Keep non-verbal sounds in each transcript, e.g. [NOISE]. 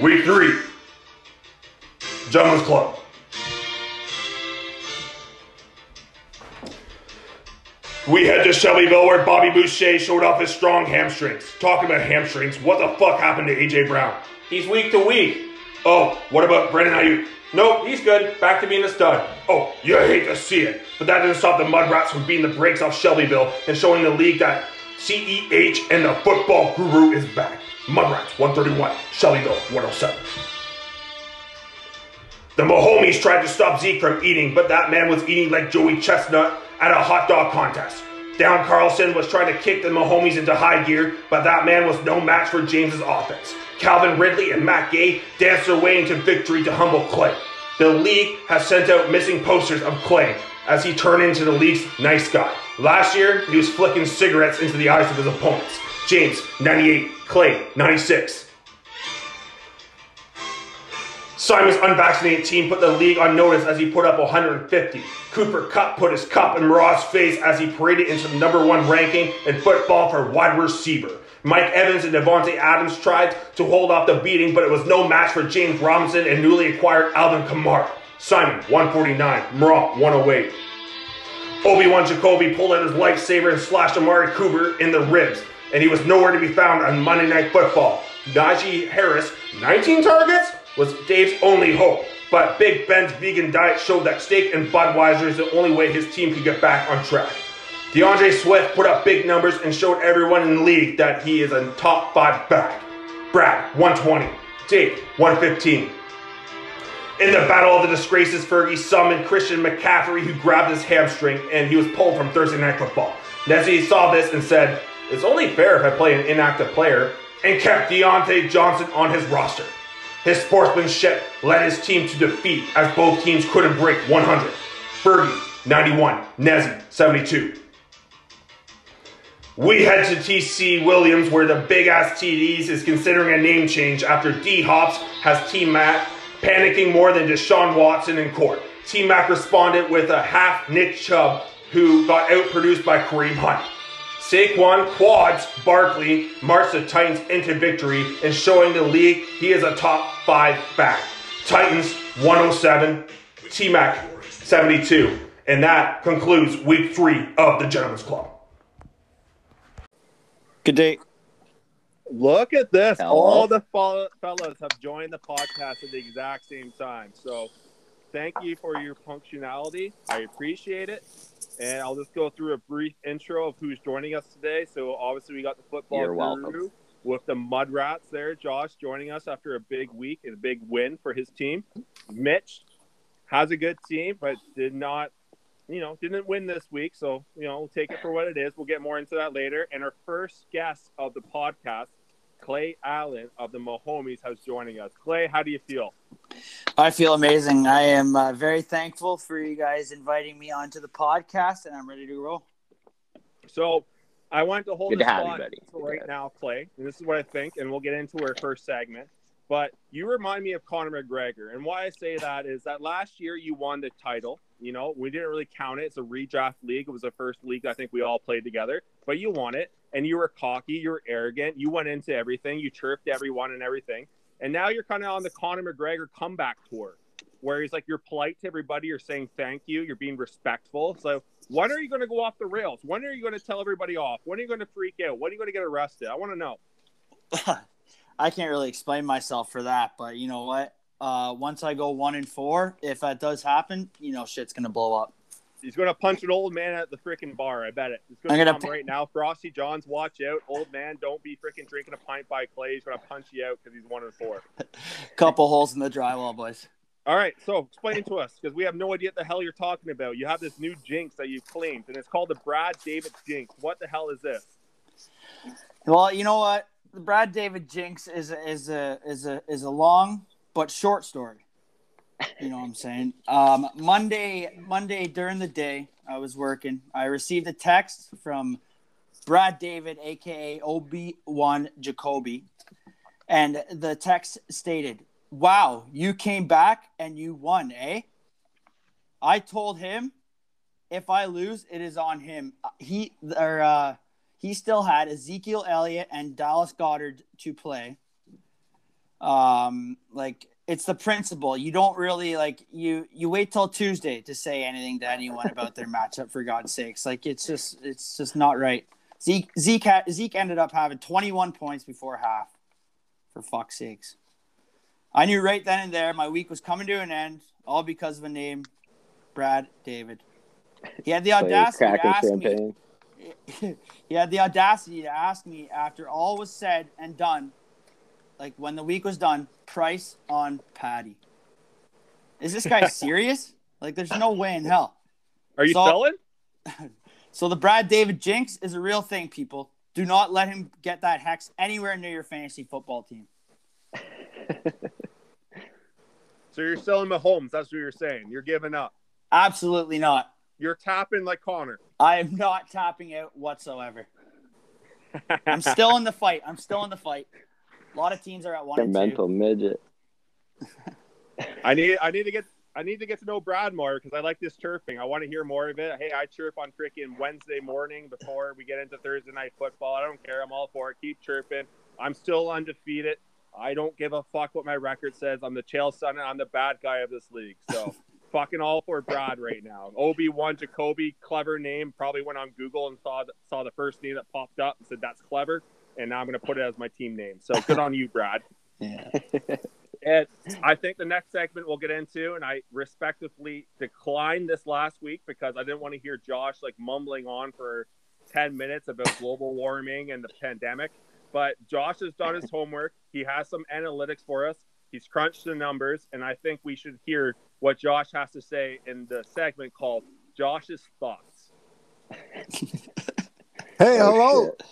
Week three. Gentlemen's Club. We head to Shelbyville where Bobby Boucher showed off his strong hamstrings. Talking about hamstrings, what the fuck happened to AJ Brown? He's week to week. Oh, what about Brandon Aiyuk? Nope, he's good. Back to being a stud. Oh, you hate to see it, but that didn't stop the Mudrats from beating the brakes off Shelbyville and showing the league that CEH and the football guru is back. Mudrats 131, Shelbyville 107. The Mahomies tried to stop Zeke from eating, but that man was eating like Joey Chestnut at a hot dog contest. Down Carlson was trying to kick the Mahomies into high gear, but that man was no match for James's offense. Calvin Ridley and Matt Gay danced their way into victory to humble Clay. The league has sent out missing posters of Clay as he turned into the league's nice guy. Last year, he was flicking cigarettes into the eyes of his opponents. James, 98. Clay, 96. Simon's unvaccinated team put the league on notice as he put up 150. Cooper Kupp put his cup in Murad's face as he paraded into the number one ranking in football for wide receiver. Mike Evans and Davante Adams tried to hold off the beating, but it was no match for James Robinson and newly acquired Alvin Kamara. Simon, 149. Murad, 108. Obi-Wan Jacoby pulled out his lightsaber and slashed Amari Cooper in the ribs, and he was nowhere to be found on Monday Night Football. Najee Harris, 19 targets, was Dave's only hope. But Big Ben's vegan diet showed that steak and Budweiser is the only way his team could get back on track. DeAndre Swift put up big numbers and showed everyone in the league that he is a top five back. Brad, 120. Dave, 115. In the battle of the disgraces, Fergie summoned Christian McCaffrey, who grabbed his hamstring and he was pulled from Thursday Night Football. Nessie saw this and said, It's only fair if I play an inactive player, and kept Diontae Johnson on his roster. His sportsmanship led his team to defeat as both teams couldn't break 100. Fergie, 91. Nezzy, 72. We head to TC Williams where the big ass TDs is considering a name change after D Hops has T Mac panicking more than Deshaun Watson in court. T Mac responded with a half Nick Chubb who got outproduced by Kareem Hunt. Saquon quads Barkley marched the Titans into victory and showing the league he is a top five back. Titans 107, T Mac 72. And that concludes week three of the Gentlemen's Club. Good day. Look at this. Hello. All the follow- fellas have joined the podcast at the exact same time. So thank you for your punctuality. I appreciate it. And I'll just go through a brief intro of who's joining us today. So obviously we got the football You're welcome. with the Mud Rats there. Josh joining us after a big week and a big win for his team. Mitch has a good team, but did not, you know, didn't win this week. So, you know, we'll take it for what it is. We'll get more into that later. And our first guest of the podcast, Clay Allen of the Mahomies, has joining us. Clay, how do you feel? I feel amazing. I am uh, very thankful for you guys inviting me onto the podcast, and I'm ready to roll. So I want to hold Good the to have you, spot buddy. Good right have now, Clay. And this is what I think, and we'll get into our first segment. But you remind me of Conor McGregor. And why I say that is that last year you won the title. You know, we didn't really count it. It's a redraft league. It was the first league I think we all played together. But you won it. And you were cocky. You were arrogant. You went into everything. You chirped everyone and everything. And now you're kind of on the Conor McGregor comeback tour where he's like, you're polite to everybody. You're saying thank you. You're being respectful. So when are you going to go off the rails? When are you going to tell everybody off? When are you going to freak out? When are you going to get arrested? I want to know. [LAUGHS] I can't really explain myself for that, but you know what? Uh, once I go one and four, if that does happen, you know shit's gonna blow up. He's going to punch an old man at the freaking bar. I bet it. It's going to come right now. Frosty Johns, watch out. Old man, don't be freaking drinking a pint by Clay. He's going to punch you out because he's one and four. [LAUGHS] Couple holes in the drywall, boys. All right, so explain to us because we have no idea what the hell you're talking about. You have this new jinx that you've claimed, and it's called the Brad David jinx. What the hell is this? Well, you know what? The Brad David Jinx is a, is a is a is a long but short story. You know what I'm saying? Um, Monday Monday during the day, I was working. I received a text from Brad David, aka Obi Wan Jacoby, and the text stated, "Wow, you came back and you won, eh?" I told him, if I lose, it is on him. He or uh, he still had Ezekiel Elliott and Dallas Goedert to play. Um, like it's the principle. You don't really like you you wait till Tuesday to say anything to anyone about their matchup for God's sakes. Like it's just it's just not right. Zeke Zeke had, Zeke ended up having 21 points before half. For fuck's sakes. I knew right then and there my week was coming to an end, all because of a name, Brad David. He had the audacity to ask me. [LAUGHS] he had the audacity to ask me after all was said and done, like when the week was done, price on Patty. Is this guy [LAUGHS] serious? like, there's no way in hell. Are you So- selling? [LAUGHS] So the Brad David jinx is a real thing, people. Do not let him get that hex anywhere near your fantasy football team. [LAUGHS] So you're selling Mahomes. That's what you're saying. You're giving up. Absolutely not. You're tapping like Conor. I am not tapping out whatsoever. I'm still in the fight. I'm still in the fight. A lot of teams are at one Your and two. mental midget. I need I need to get I need to get to know Brad more because I like this chirping. I want to hear more of it. Hey, I chirp on freaking Wednesday morning before we get into Thursday night football. I don't care. I'm all for it. Keep chirping. I'm still undefeated. I don't give a fuck what my record says. I'm the Chael son. I'm the bad guy of this league. So [LAUGHS] fucking all for Brad right now. Obi one Jacoby, clever name. Probably went on Google and saw saw the first name that popped up and said that's clever. And now I'm gonna put it as my team name. So good on you, Brad. [LAUGHS] Yeah. [LAUGHS] And I think the next segment we'll get into, and I respectfully declined this last week because I didn't want to hear Josh like mumbling on for 10 minutes about global warming and the pandemic. But Josh has done his homework. He has some analytics for us. He's crunched the numbers, and I think we should hear what Josh has to say in the segment called Josh's Thoughts. Hey, Oh, hello, shit.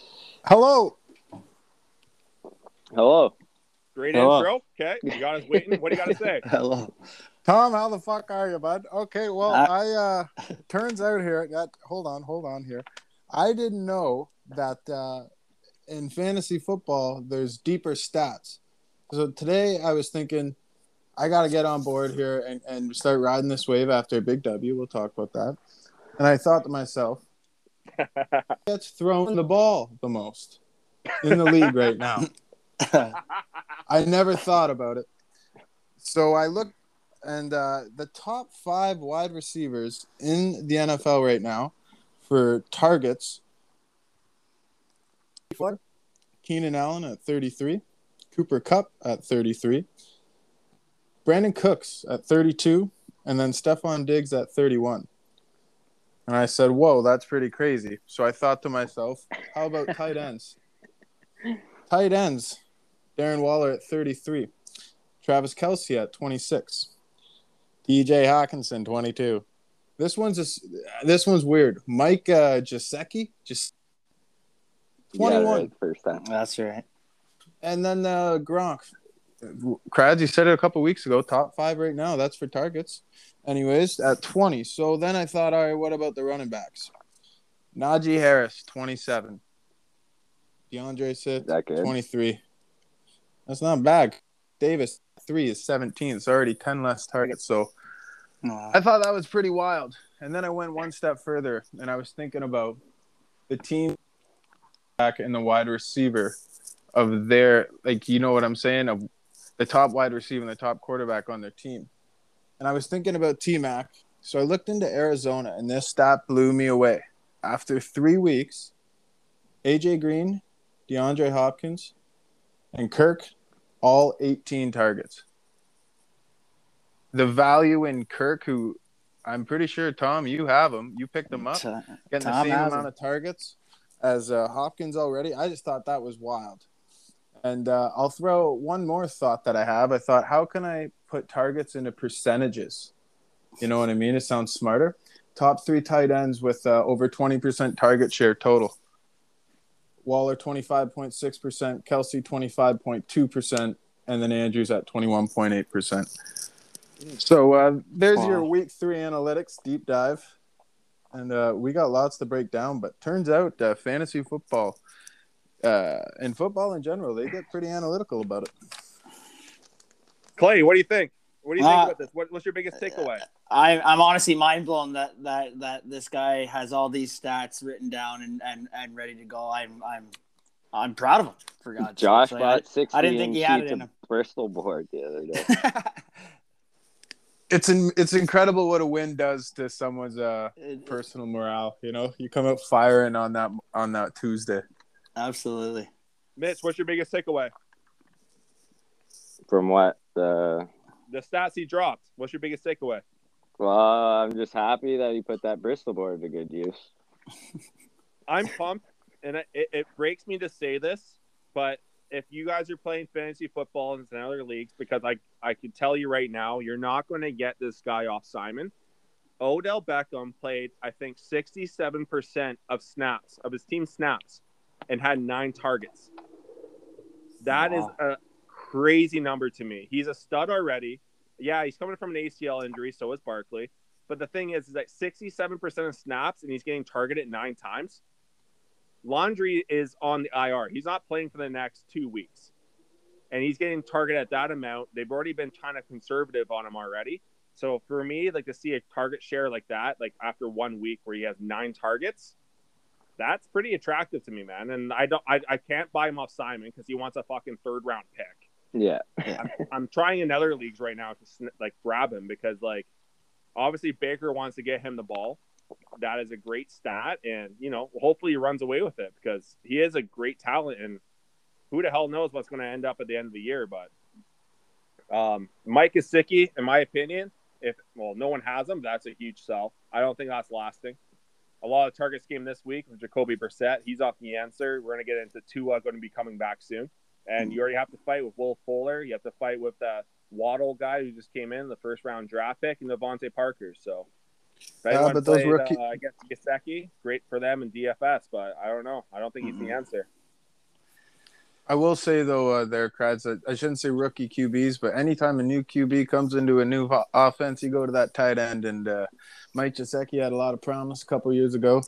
hello. Hello. Great Hello. intro. Okay. You got us waiting. What do you got to say? [LAUGHS] Hello. Tom, how the fuck are you, bud? Okay, well, Uh, I uh turns out here that hold on, hold on here. I didn't know that uh in fantasy football there's deeper stats. So today I was thinking I got to get on board here and, and start riding this wave after a big W. We'll talk about that. And I thought to myself, [LAUGHS] gets thrown the ball the most in the league right now. [LAUGHS] [LAUGHS] I never thought about it. So I looked, and uh, the top five wide receivers in the NFL right now for targets Keenan Allen at 33, Cooper Kupp at 33, Brandin Cooks at 32, and then Stefon Diggs at 31. And I said, Whoa, that's pretty crazy. So I thought to myself, How about tight ends? [LAUGHS] tight ends. Darren Waller at 33. Travis Kelce at 26. DJ Hockenson 22. This one's just, this one's weird. Mike uh, Gesicki just You got it 21. right the first time. That's right. And then uh, Gronk. Krads, you said it a couple weeks ago. Top five right now. That's for targets. Anyways, at 20. So then I thought, all right, what about the running backs? Najee Harris, 27. DeAndre Is Swift, 23. That's not bad. Davis, three is 17. It's already 10 less targets. So No. I thought that was pretty wild. And then I went one step further and I was thinking about the team back and the wide receiver of their, like, you know what I'm saying? Of the top wide receiver and the top quarterback on their team. And I was thinking about T Mac. So I looked into Arizona and this stat blew me away. After three weeks, AJ Green, DeAndre Hopkins, and Kirk, all 18 targets the value in Kirk, who I'm pretty sure Tom, you have him. You picked him up, T- getting the same amount him. of targets as uh, Hopkins already. I just thought that was wild. And uh, I'll throw one more thought that I have. I thought, how can I put targets into percentages? You know what I mean? It sounds smarter. Top three tight ends with uh, over 20% target share total. Waller 25.6%, Kelce 25.2%, and then Andrews at 21.8%. So uh, there's Wow. your week three analytics deep dive. And uh, we got lots to break down, but turns out uh, fantasy football uh, and football in general, they get pretty analytical about it. Clay, what do you think? What do you think Uh, about this? What, what's your biggest takeaway? I, I'm honestly mind blown that, that that this guy has all these stats written down and, and, and ready to go. I'm I'm I'm proud of him for God's sake. Josh sake. bought sixty I didn't think he had sheets it in of him. Bristol board the other day. [LAUGHS] It's in, it's incredible what a win does to someone's uh, personal morale. You know, you come out firing on that on that Tuesday. Absolutely. Mitch, what's your biggest takeaway? From what the The stats he dropped. What's your biggest takeaway? well, I'm just happy that he put that Bristol board to good use. [LAUGHS] I'm pumped, and it, it, breaks me to say this, but if you guys are playing fantasy football in other leagues, because I I can tell you right now, you're not going to get this guy off Simon. Odell Beckham played, I think, 67% of snaps of his team snaps, and had nine targets. That is Wow. a crazy number to me. He's a stud already. Yeah, he's coming from an ACL injury, so is Barkley. But the thing is, is that 67% of snaps and he's getting targeted nine times. Landry is on the IR. He's not playing for the next two weeks. And he's getting targeted at that amount. They've already been kind of conservative on him already. So for me, like to see a target share like that, like after one week where he has nine targets, that's pretty attractive to me, man. And I don't, I, I can't buy him off Simon because he wants a fucking third round pick. Yeah, [LAUGHS] I'm, I'm trying in other leagues right now to like grab him because like obviously Baker wants to get him the ball. That is a great stat, and you know hopefully he runs away with it because he is a great talent, and who the hell knows what's going to end up at the end of the year. But um, Mike Gesicki, in my opinion, if well no one has him, that's a huge sell. I don't think that's lasting. A lot of targets came this week with Jacoby Brissett. He's off the answer. We're going to get into Tua going to be coming back soon. And you already have to fight with Will Fuller. You have to fight with the Waddle guy who just came in, the first round draft pick, and DeVante Parker. So, Yeah, but those played, rookie- uh, I guess Gesicki, great for them in DFS, but I don't know. I don't think he's the answer. I will say though, uh, there, Krads, I shouldn't say rookie QBs, but anytime a new QB comes into a new ho- offense, you go to that tight end. And uh, Mike Gesicki had a lot of promise a couple years ago,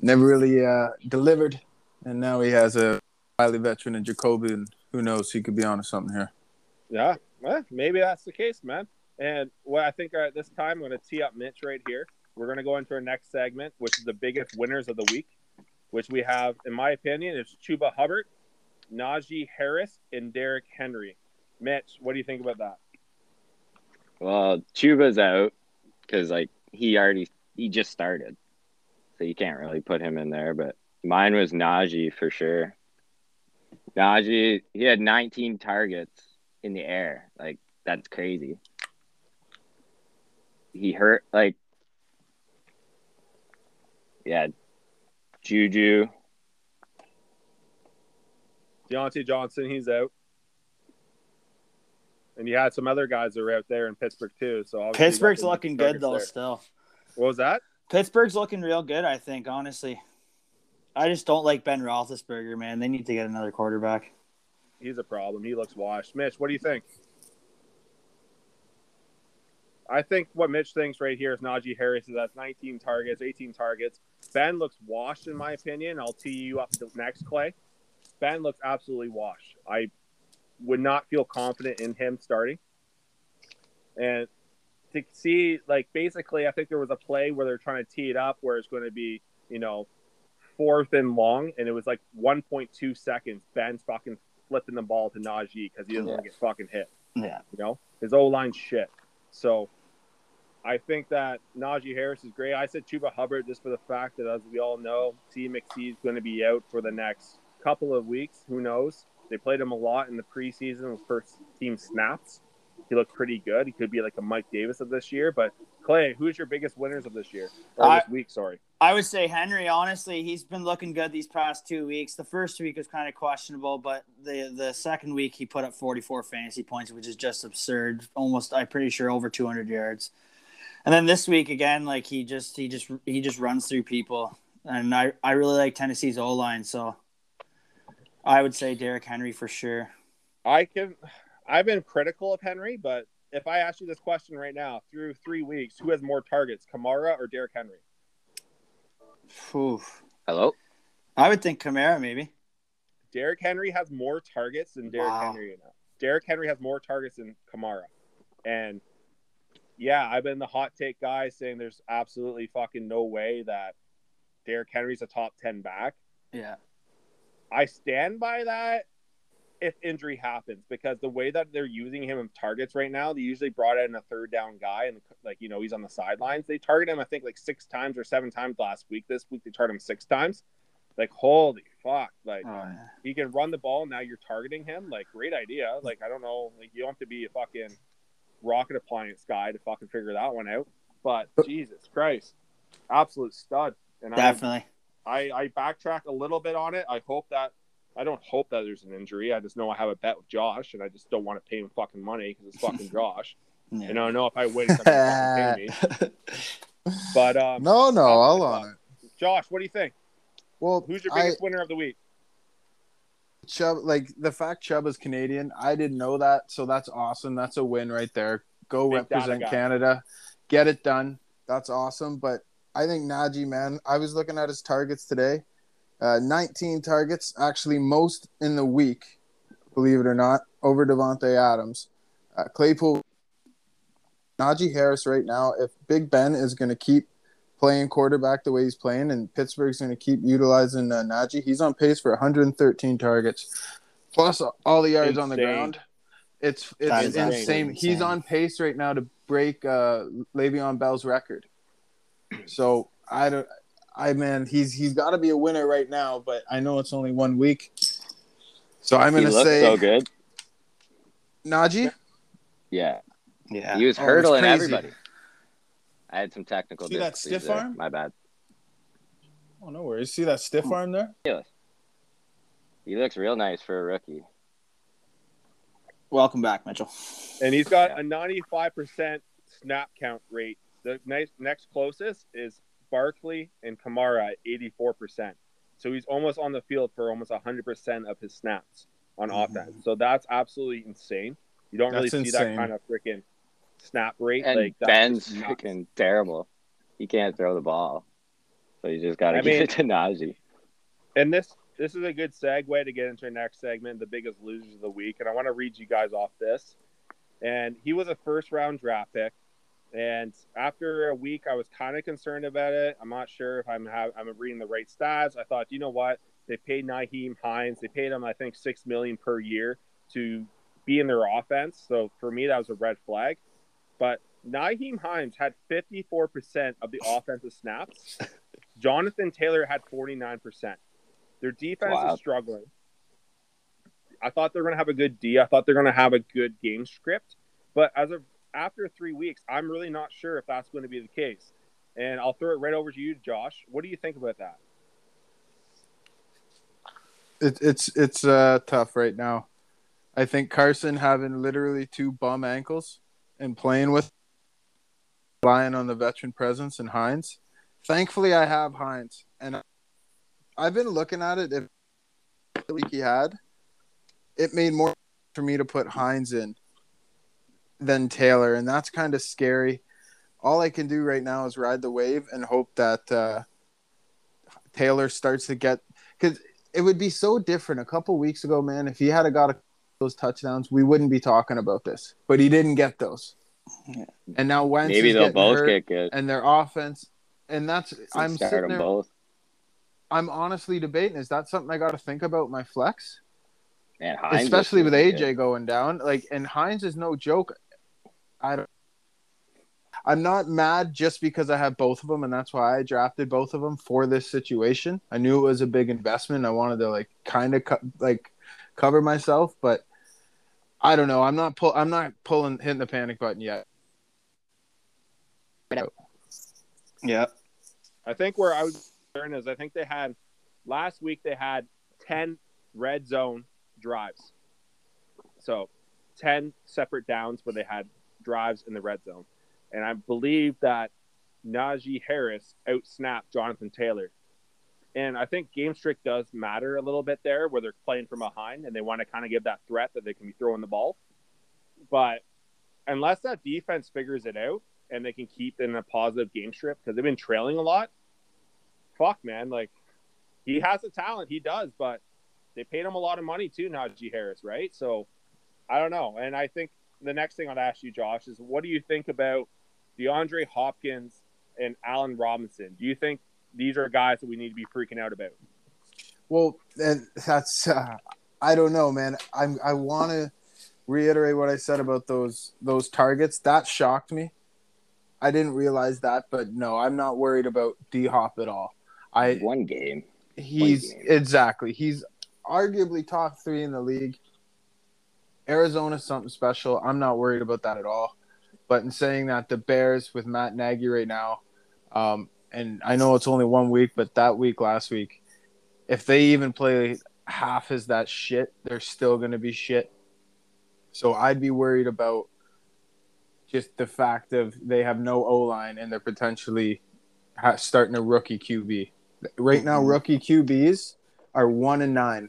never really uh, delivered, and now he has a highly veteran in Jacoby, and who knows, he could be onto something here. Yeah, well, maybe that's the case, man. And what I think uh, at this time, I'm going to tee up Mitch right here. We're going to go into our next segment, which is the biggest winners of the week, which we have, in my opinion, is Chuba Hubbard, Najee Harris, and Derrick Henry. Mitch, what do you think about that? well, Chuba's out because like he already he just started, so you can't really put him in there. But mine was Najee for sure. Najee, he had 19 targets in the air. Like that's crazy. He hurt like yeah, Juju. Diontae Johnson, he's out. And you had some other guys that were out there in Pittsburgh too. So obviously you got Pittsburgh's looking good though. there. Still, What was that? Pittsburgh's looking real good. I think honestly. I just don't like Ben Roethlisberger, man. They need to get another quarterback. He's a problem. He looks washed. Mitch, what do you think? I think what Mitch thinks right here is Najee Harris is at 19 targets, 18 targets. Ben looks washed, in my opinion. I'll tee you up the next Clay. Ben looks absolutely washed. I would not feel confident in him starting. And to see, like, basically, I think there was a play where they're trying to tee it up where it's going to be, you know, fourth and long, and it was like 1.2 seconds. Ben's fucking flipping the ball to Najee because he doesn't want to get fucking hit. Yeah. You know, his O line shit. So I think that Najee Harris is great. I said Chuba Hubbard just for the fact that, as we all know, T. McSee is going to be out for the next couple of weeks. Who knows? They played him a lot in the preseason with first team snaps. He looked pretty good. He could be like a Mike Davis of this year. But Clay, who's your biggest winners of this year or I- this week? Sorry. I would say Henry. Honestly, he's been looking good these past two weeks. The first week was kind of questionable, but the the second week he put up 44 fantasy points, which is just absurd. Almost, I'm pretty sure over 200 yards. And then this week again, like he just he just he just runs through people, and I I really like Tennessee's O line, so I would say Derrick Henry for sure. I can. I've been critical of Henry, but if I ask you this question right now, through three weeks, who has more targets, Kamara or Derrick Henry? Oof. Hello. I would think Kamara maybe. Derrick Henry has more targets than Derrick Wow. Henry. Now. Derrick Henry has more targets than Kamara, and yeah, I've been the hot take guy saying there's absolutely fucking no way that Derrick Henry's a top ten back. Yeah. I stand by that if injury happens because the way that they're using him in targets right now, they usually brought in a third down guy and like you know he's on the sidelines. They target him I think like six times or seven times last week. This week they target him six times. Like holy fuck! Like Oh, yeah. he can run the ball. Now you're targeting him. Like great idea. Like I don't know. Like you don't have to be a fucking rocket appliance guy to fucking figure that one out. But Jesus Christ, absolute stud. And I, Definitely. I I backtrack a little bit on it. I hope that I don't hope that there's an injury. I just know I have a bet with Josh, and I just don't want to pay him fucking money because it's fucking [LAUGHS] Josh. Yeah. And I know if I win, he's gonna fucking pay me. [LAUGHS] But um, No, no, I'll on it. Josh, what do you think? Well, Who's your I, biggest winner of the week? Chubb, like the fact Chubb is Canadian, I didn't know that, so that's awesome. That's a win right there. Go Big represent. Canada, get it done. That's awesome. But I think Najee, man, I was looking at his targets today. Uh, 19 targets, actually most in the week, believe it or not, over Davante Adams. Uh, Claypool, Najee Harris right now. If Big Ben is going to keep playing quarterback the way he's playing, and Pittsburgh's going to keep utilizing uh, Najee, he's on pace for 113 targets, plus all the yards on the ground. It's it's That is insane. He's on pace right now to break uh, Le'Veon Bell's record. So I don't. I man, he's he's got to be a winner right now, but I know it's only one week. So I'm He going to looked say so good. Najee. Yeah, Yeah. he was Oh, was hurdling everybody. I had some technical See that difficulties stiff there. arm? My bad. Oh no worries. See that stiff arm there? He looks real nice for a rookie. Welcome back, Mitchell. And he's got a 95% snap count rate. The next next closest is Barkley and Kamara at 84%. So he's almost on the field for almost 100% of his snaps on Mhm. offense. So that's absolutely insane. You don't really That's see that kind of freaking snap rate. And like Ben's freaking terrible. He can't throw the ball. So you just got to I give mean- it to Najee. And this this is a good segue to get into our next segment, the biggest losers of the week. And I want to read you guys off this. And he was a first round draft pick. And after a week, I was kind of concerned about it. I'm not sure if I'm have, I'm reading the right stats. I thought, you know what? They paid Nyheim Hines. They paid him, I think, six million per year to be in their offense. So for me, that was a red flag. But Nyheim Hines had 54% of the offensive snaps. [LAUGHS] Jonathan Taylor had 49%. Their defense Wow. is struggling. I thought they're going to have a good D. I thought they're going to have a good game script. But as of after three weeks, I'm really not sure if that's going to be the case. And I'll throw it right over to you, Josh. What do you think about that? It, it's it's uh, tough right now. I think Carson having literally two bum ankles and playing with relying on the veteran presence and Hines. Thankfully, I have Hines, and I've been looking at it. If the week he had, it made more for me to put Hines in than Taylor, and that's kind of scary. All I can do right now is ride the wave and hope that uh, Taylor starts to get because it would be so different a couple weeks ago, man. If he had a got a, those touchdowns, we wouldn't be talking about this. But he didn't get those, Yeah. and now Wentz Maybe they'll both hurt, get good. and their offense, and that's I'm Start sitting them there. both. I'm honestly debating: is that something I got to think about my flex, And Hines especially with AJ good. going down? Like, and Hines is no joke. I don't. I'm not mad just because I have both of them, and that's why I drafted both of them for this situation. I knew it was a big investment. I wanted to like kind of co- like cover myself, but I don't know. I'm not pull. I'm not pulling hitting the panic button yet. Yeah. I think where I was concerned is I think they had last week they had ten red zone drives. So ten separate downs where they had drives in the red zone. And I believe that Najee Harris outsnapped Jonathan Taylor. And I think game streak does matter a little bit there where they're playing from behind and they want to kind of give that threat that they can be throwing the ball. But unless that defense figures it out and they can keep in a positive game strip because they've been trailing a lot, fuck, man. Like, he has the talent. He does, but they paid him a lot of money too, Najee Harris, right? So I don't know. And I think the next thing I'd ask you, Josh, is what do you think about DeAndre Hopkins and Allen Robinson? Do you think these are guys that we need to be freaking out about? Well, and that's uh, I don't know, man. I'm I want to reiterate what I said about those those targets. That shocked me. I didn't realize that, but no, I'm not worried about D Hop at all. I One game. he's game. exactly he's arguably top three in the league. Arizona's something special. I'm not worried about that at all. But in saying that, the Bears with Matt Nagy right now, um, and I know it's only one week, but that week last week, if they even play half as that shit, they're still going to be shit. So I'd be worried about just the fact of they have no O line and they're potentially ha- starting a rookie QB. Right now, rookie QBs are one and nine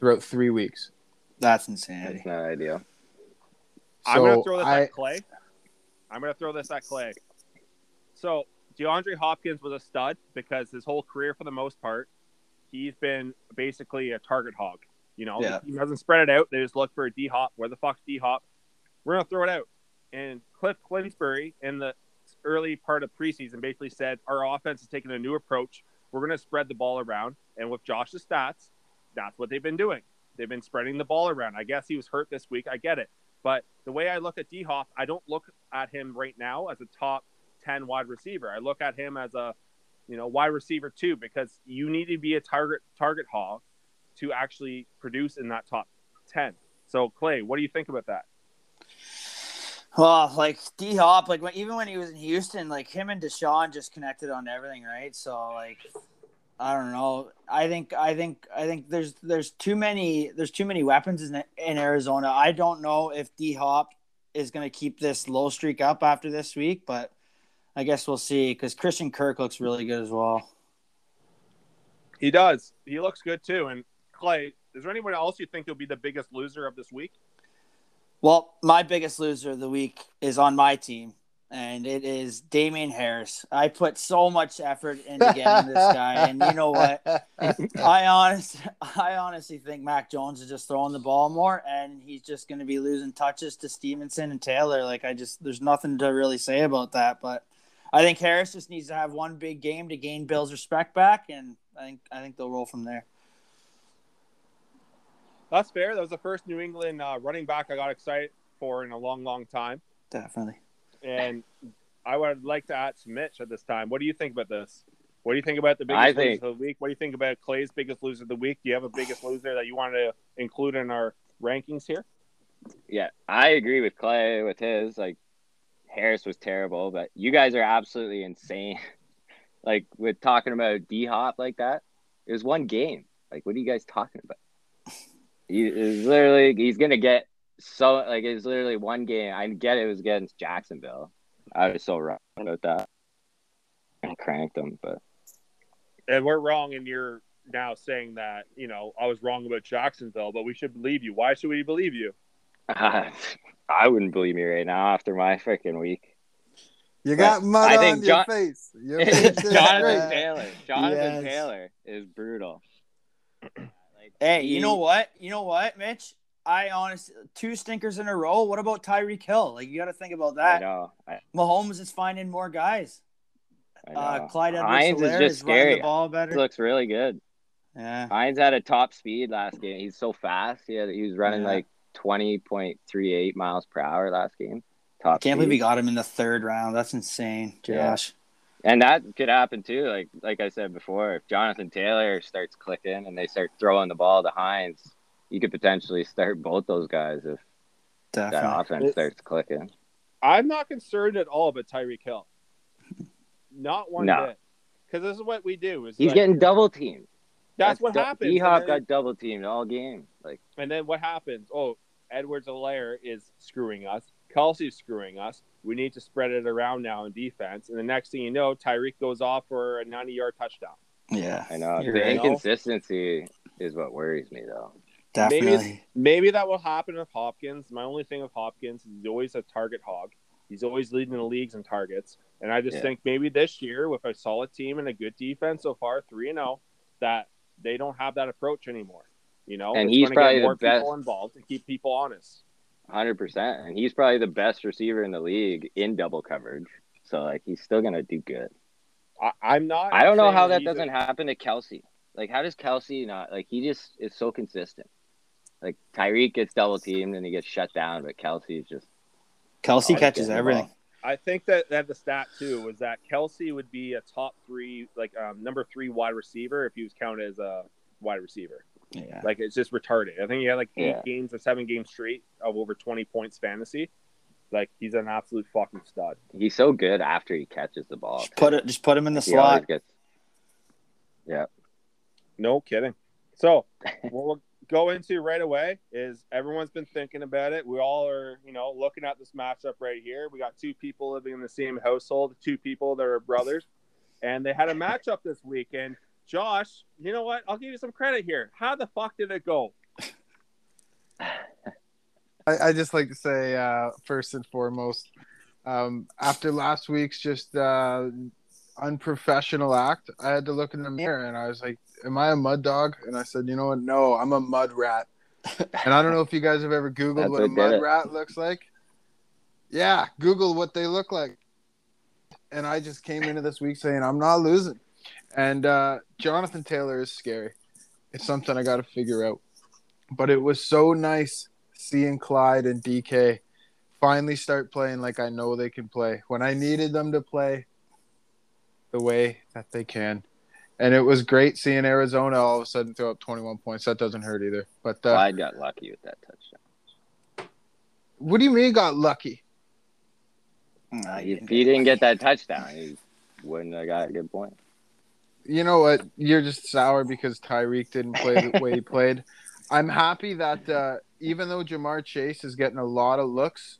throughout three weeks. That's insanity. That's not ideal. I'm gonna throw this I- at Clay. I'm gonna throw this at Clay. So DeAndre Hopkins was a stud because his whole career, for the most part, he's been basically a target hog. You know, Yeah. he hasn't spread it out. They just look for a D Hop. Where the fuck's D Hop? We're gonna throw it out. And Kliff Kingsbury in the early part of preseason basically said our offense is taking a new approach. We're gonna spread the ball around, and with Josh's stats, that's what they've been doing. They've been spreading the ball around. I guess he was hurt this week. I get it. But the way I look at D Hop, I don't look at him right now as a top 10 wide receiver. I look at him as a, you know, wide receiver too, because you need to be a target target hog to actually produce in that top 10. So Clay, what do you think about that? Well, like D Hop, like even when he was in Houston, like him and Deshaun just connected on everything, right? So like, I don't know. I think I think I think there's there's too many there's too many weapons in in Arizona. I don't know if D Hop is going to keep this low streak up after this week, but I guess we'll see because Christian Kirk looks really good as well. He does. He looks good too. And Clay, is there anyone else you think will be the biggest loser of this week? Well, my biggest loser of the week is on my team, and it is Damien Harris. I put so much effort [LAUGHS] into getting this guy, and you know what? [LAUGHS] I honest, [LAUGHS] I honestly think Mac Jones is just throwing the ball more, and he's just going to be losing touches to Stevenson and Taylor. Like I just, there's nothing to really say about that. But I think Harris just needs to have one big game to gain Bill's respect back, and I think, I think they'll roll from there. That's fair. That was the first New England uh, running back I got excited for in a long, long time. Definitely. And I would like to ask Mitch at this time. What do you think about this? What do you think about the biggest I loser of the week? What do you think about Clay's biggest loser of the week? Do you have a biggest loser that you want to include in our rankings here? Yeah, I agree with Clay with his. Like Harris was terrible, but you guys are absolutely insane. [LAUGHS] like with talking about D Hop like that. It was one game. Like what are you guys talking about? He is literally he's gonna get so like it's literally one game. I get it was against Jacksonville. I was so wrong about that. I cranked them, but And we're wrong, and you're now saying that you know I was wrong about Jacksonville, but we should believe you. Why should we believe you? [LAUGHS] I wouldn't believe me right now after my freaking week. You got mud I on think your John- face. Your [LAUGHS] face Jonathan. Taylor. Jonathan Yes. Taylor is brutal. Hey, you know what? You know what, Mitch? I honestly two stinkers in a row. What about Tyreek Hill? Like you got to think about I that. know. I, Mahomes is finding more guys. I know. Uh, Clyde Edwards-Helaire is just scary. the ball better. He looks really good. yeah, Hines had a top speed last game. He's so fast. He had, he was running Yeah. like twenty point three eight miles per hour last game. Top. I can't believe speed. he got him in the third round. That's insane, Yeah. Josh. And that could happen too. Like like I said before, if Jonathan Taylor starts clicking and they start throwing the ball to Hines, you could potentially start both those guys if that Definitely. offense starts clicking. I'm not concerned at all about Tyreek Hill. Not one No. bit. Because this is what we do. Is He's like, getting double teamed. that's, what happens. D Hop got double teamed all game. Like and then what happens? Oh, Edwards-Helaire is screwing us. Kelce's screwing us. We need to spread it around now in defense. And the next thing you know, Tyreek goes off for a 90 yard touchdown. Yeah, I know You're the right. inconsistency is what worries me though. Maybe definitely. Maybe that will happen with Hopkins. My only thing with Hopkins is he's always a target hog. He's always leading the leagues in targets. And I just Yeah. think maybe this year with a solid team and a good defense so far, three and zero, that they don't have that approach anymore. You know, And It's he's probably get the more best- people involved to keep people honest. Hundred percent, and he's probably the best receiver in the league in double coverage. So like he's still gonna do good. I, I'm not. I don't know how that doesn't happen to Kelce. Like, how does Kelce not like? He just is so consistent. Like Tyreek gets double teamed and he gets shut down, but Kelce is just Kelce Oh, catches everything. I think that that the stat too was that Kelce would be a top three, like um, number three wide receiver if he was counted as a wide receiver. Yeah. Like it's just retarded. I think he had like eight Yeah. games or seven games straight of over twenty points fantasy. Like he's an absolute fucking stud. he's so good after he catches the ball. Just put it. Just put him in the He slot. gets No kidding. So [LAUGHS] we'll go into right away is everyone's been thinking about it. We all are, you know, looking at this matchup right here. We got two people living in the same household, two people that are brothers, and they had a matchup this week. And Josh, you know what? I'll give you some credit here. How the fuck did it go? I, I just like to say uh, first and foremost, um, after last week's just uh, unprofessional act, I had to look in the mirror and I was like, "Am I a mud dog?" And I said, "You know what? No, I'm a mud rat." [LAUGHS] and I don't know if you guys have ever Googled That's what a mud it. rat looks like. Yeah, Google what they look like. And I just came into this week saying I'm not losing. And uh, Jonathan Taylor is scary. It's something I got to figure out. But it was so nice seeing Clyde and DK finally start playing like I know they can play. When I needed them to play the way that they can. And it was great seeing Arizona all of a sudden throw up 21 points. That doesn't hurt either. But uh, Clyde got lucky with that touchdown. what do you mean got lucky? Nah, If he didn't get that touchdown, he wouldn't have got a good point. You know what? You're just sour because Tyreek didn't play the way he [LAUGHS] played. I'm happy that uh, even though Ja'Marr Chase is getting a lot of looks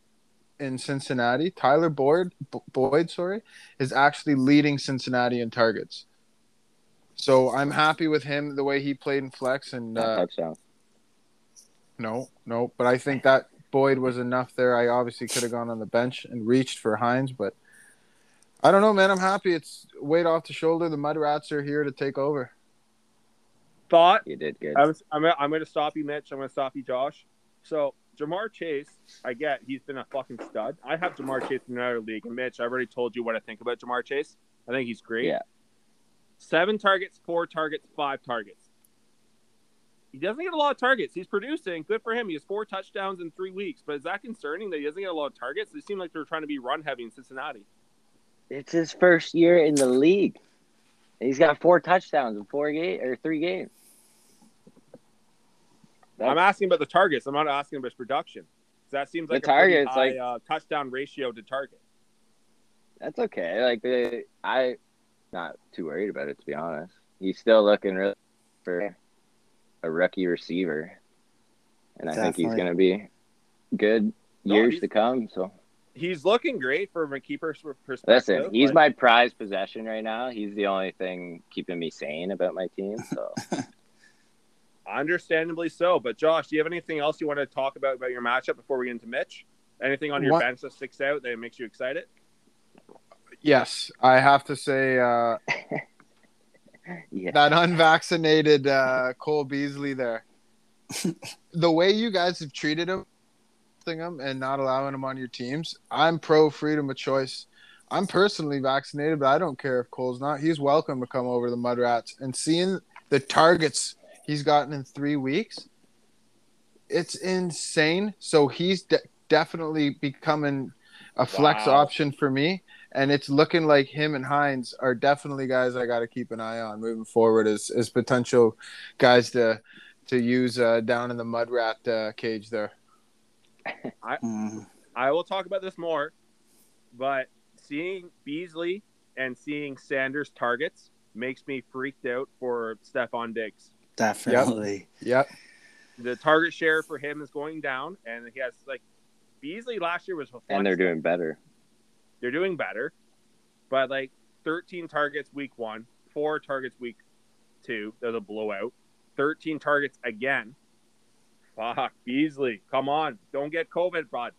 in Cincinnati, Tyler Boyd, B- Boyd, sorry, is actually leading Cincinnati in targets. So I'm happy with him the way he played in flex and That uh, touchdown. no, no, but I think that Boyd was enough there. I obviously could have gone on the bench and reached for Hines, but I don't know, man. I'm happy. It's weight off the shoulder. The Mud Rats are here to take over. Thought You did good. I was, I'm, I'm going to stop you, Mitch. I'm going to stop you, Josh. So Ja'Marr Chase, I get he's been a fucking stud. I have Ja'Marr Chase in another league, and Mitch, I've already told you what I think about Ja'Marr Chase. I think he's great. Yeah. Seven targets, four targets, five targets. He doesn't get a lot of targets. He's producing. Good for him. He has four touchdowns in three weeks. But is that concerning that he doesn't get a lot of targets? They seem like they're trying to be run heavy in Cincinnati. It's his first year in the league. He's got four touchdowns in four game or three games. That's- I'm asking about the targets. I'm not asking about his production. 'Cause That seems The like a pretty targets, high like- uh, touchdown ratio to target. That's okay. Like the I not too worried about it to be honest. He's still looking really for a rookie receiver. And I think he's gonna be good years he's- to come. So He's looking great from a keeper's perspective. listen, he's Like, my prized possession right now. He's the only thing keeping me sane about my team. So [LAUGHS] Understandably so. But Josh, do you have anything else you want to talk about about your matchup before we get into Mitch? Anything on your What- bench that sticks out that makes you excited? Yes, I have to say uh, [LAUGHS] yeah. that unvaccinated uh, Cole Beasley there. [LAUGHS] the way you guys have treated him, him and not allowing him on your teams, I'm pro freedom of choice. I'm personally vaccinated, but I don't care if Cole's not. He's welcome to come over to the Mud Rats and seeing the targets he's gotten in three weeks. It's insane. So he's de- definitely becoming a flex Wow. option for me and it's looking like him and Hines are definitely guys I got to keep an eye on moving forward as as potential guys to to use uh, down in the mud rat uh, cage there. Mhm. I will talk about this more, but seeing Beasley and seeing Sanders targets makes me freaked out for Stefon Diggs. Definitely. Yep. The target share for him is going down, and he has like Beasley last year was a and they're doing better. they're doing better, but like 13 targets week one, four targets week two. There's a blowout. 13 targets again. Fuck Beasley, come on, don't get COVID, bud.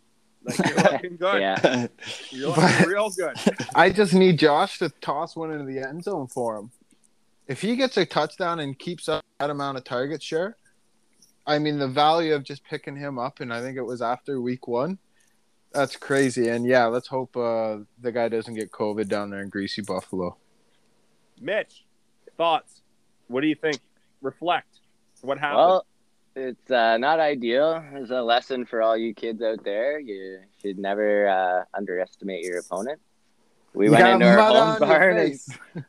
Like you're [LAUGHS] looking good. Yeah. You're looking real good. [LAUGHS] I just need Josh to toss one into the end zone for him. If he gets a touchdown and keeps up that amount of target share, I mean the value of just picking him up, and I think it was after week one. That's crazy, and yeah, let's hope uh, the guy doesn't get COVID down there in Greasy Buffalo. Mitch, thoughts? What do you think? reflect. What happened? Well, it's uh, not ideal. It's a lesson for all you kids out there. You should never uh, underestimate your opponent. We You went into our home barn. And,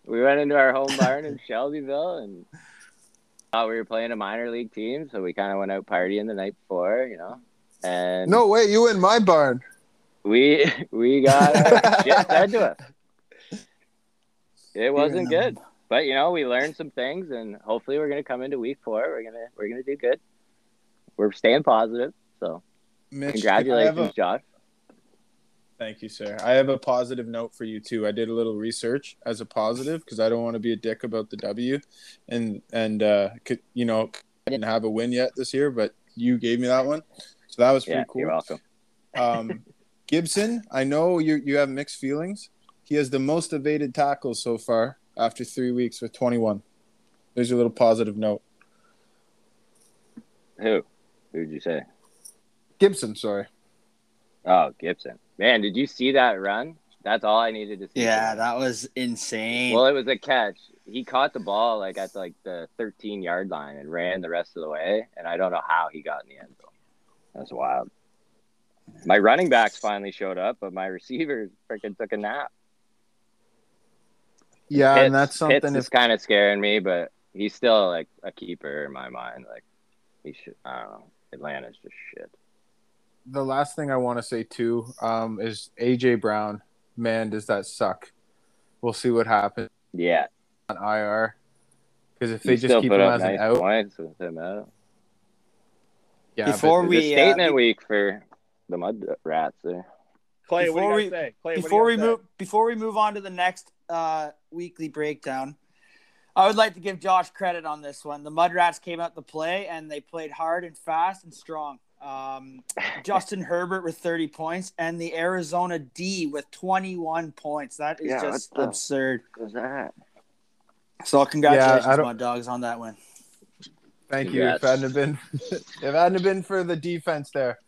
[LAUGHS] we went into our home barn in Shelbyville, and thought we were playing a minor league team, so we kind of went out partying the night before, you know. And No way, you in my barn. we [LAUGHS] we got [LAUGHS] shit said to us. It wasn't good, but you know we learned some things, and hopefully we're gonna come into week four. We're gonna we're gonna do good. We're staying positive, so Mitch, congratulations, a- Josh. Thank you, sir. I have a positive note for you too. I did a little research as a positive because I don't want to be a dick about the W, and and uh, could, you know, I didn't have a win yet this year, but you gave me that one, so that was pretty Yeah, cool. you're welcome. Um, Gibson, I know you you have mixed feelings. He has the most evaded tackles so far after three weeks with 21. There's your little positive note. Who? Who'd you say? Gibson, sorry. Oh, Gibson. Man, did you see that run? That's all I needed to see. Yeah, today. that was insane. Well, it was a catch. He caught the ball like at like the 13 yard line and ran the rest of the way, and I don't know how he got in the end zone. That's wild. My running backs finally showed up, but my receivers freaking took a nap. Yeah, Pitts, and that's something. Pitts If is kind of scaring me, but he's still like a keeper in my mind. Like he should. I don't know. Atlanta's just shit. The last thing I want to say too um, is AJ Brown. Man, does that suck? We'll see what happens Yeah, on IR because if he they just keep put him up as nice an out, points with him out. yeah, Before but It's we, a uh, statement week for the mud rats there. Clay, what do before you we- say? Clay, before what we do you guys move before we move on to the next uh, weekly breakdown, I would like to give Josh credit on this one. The Mudrats came out to play and they played hard and fast and strong. Um, [LAUGHS] Justin Herbert with 30 points and the Arizona D with 21 points. That is Yeah, just the- absurd. What's that? So congratulations, I don't- Dogs, on that win. thank you. If it hadn't have been, [LAUGHS] if it hadn't have been for the defense there,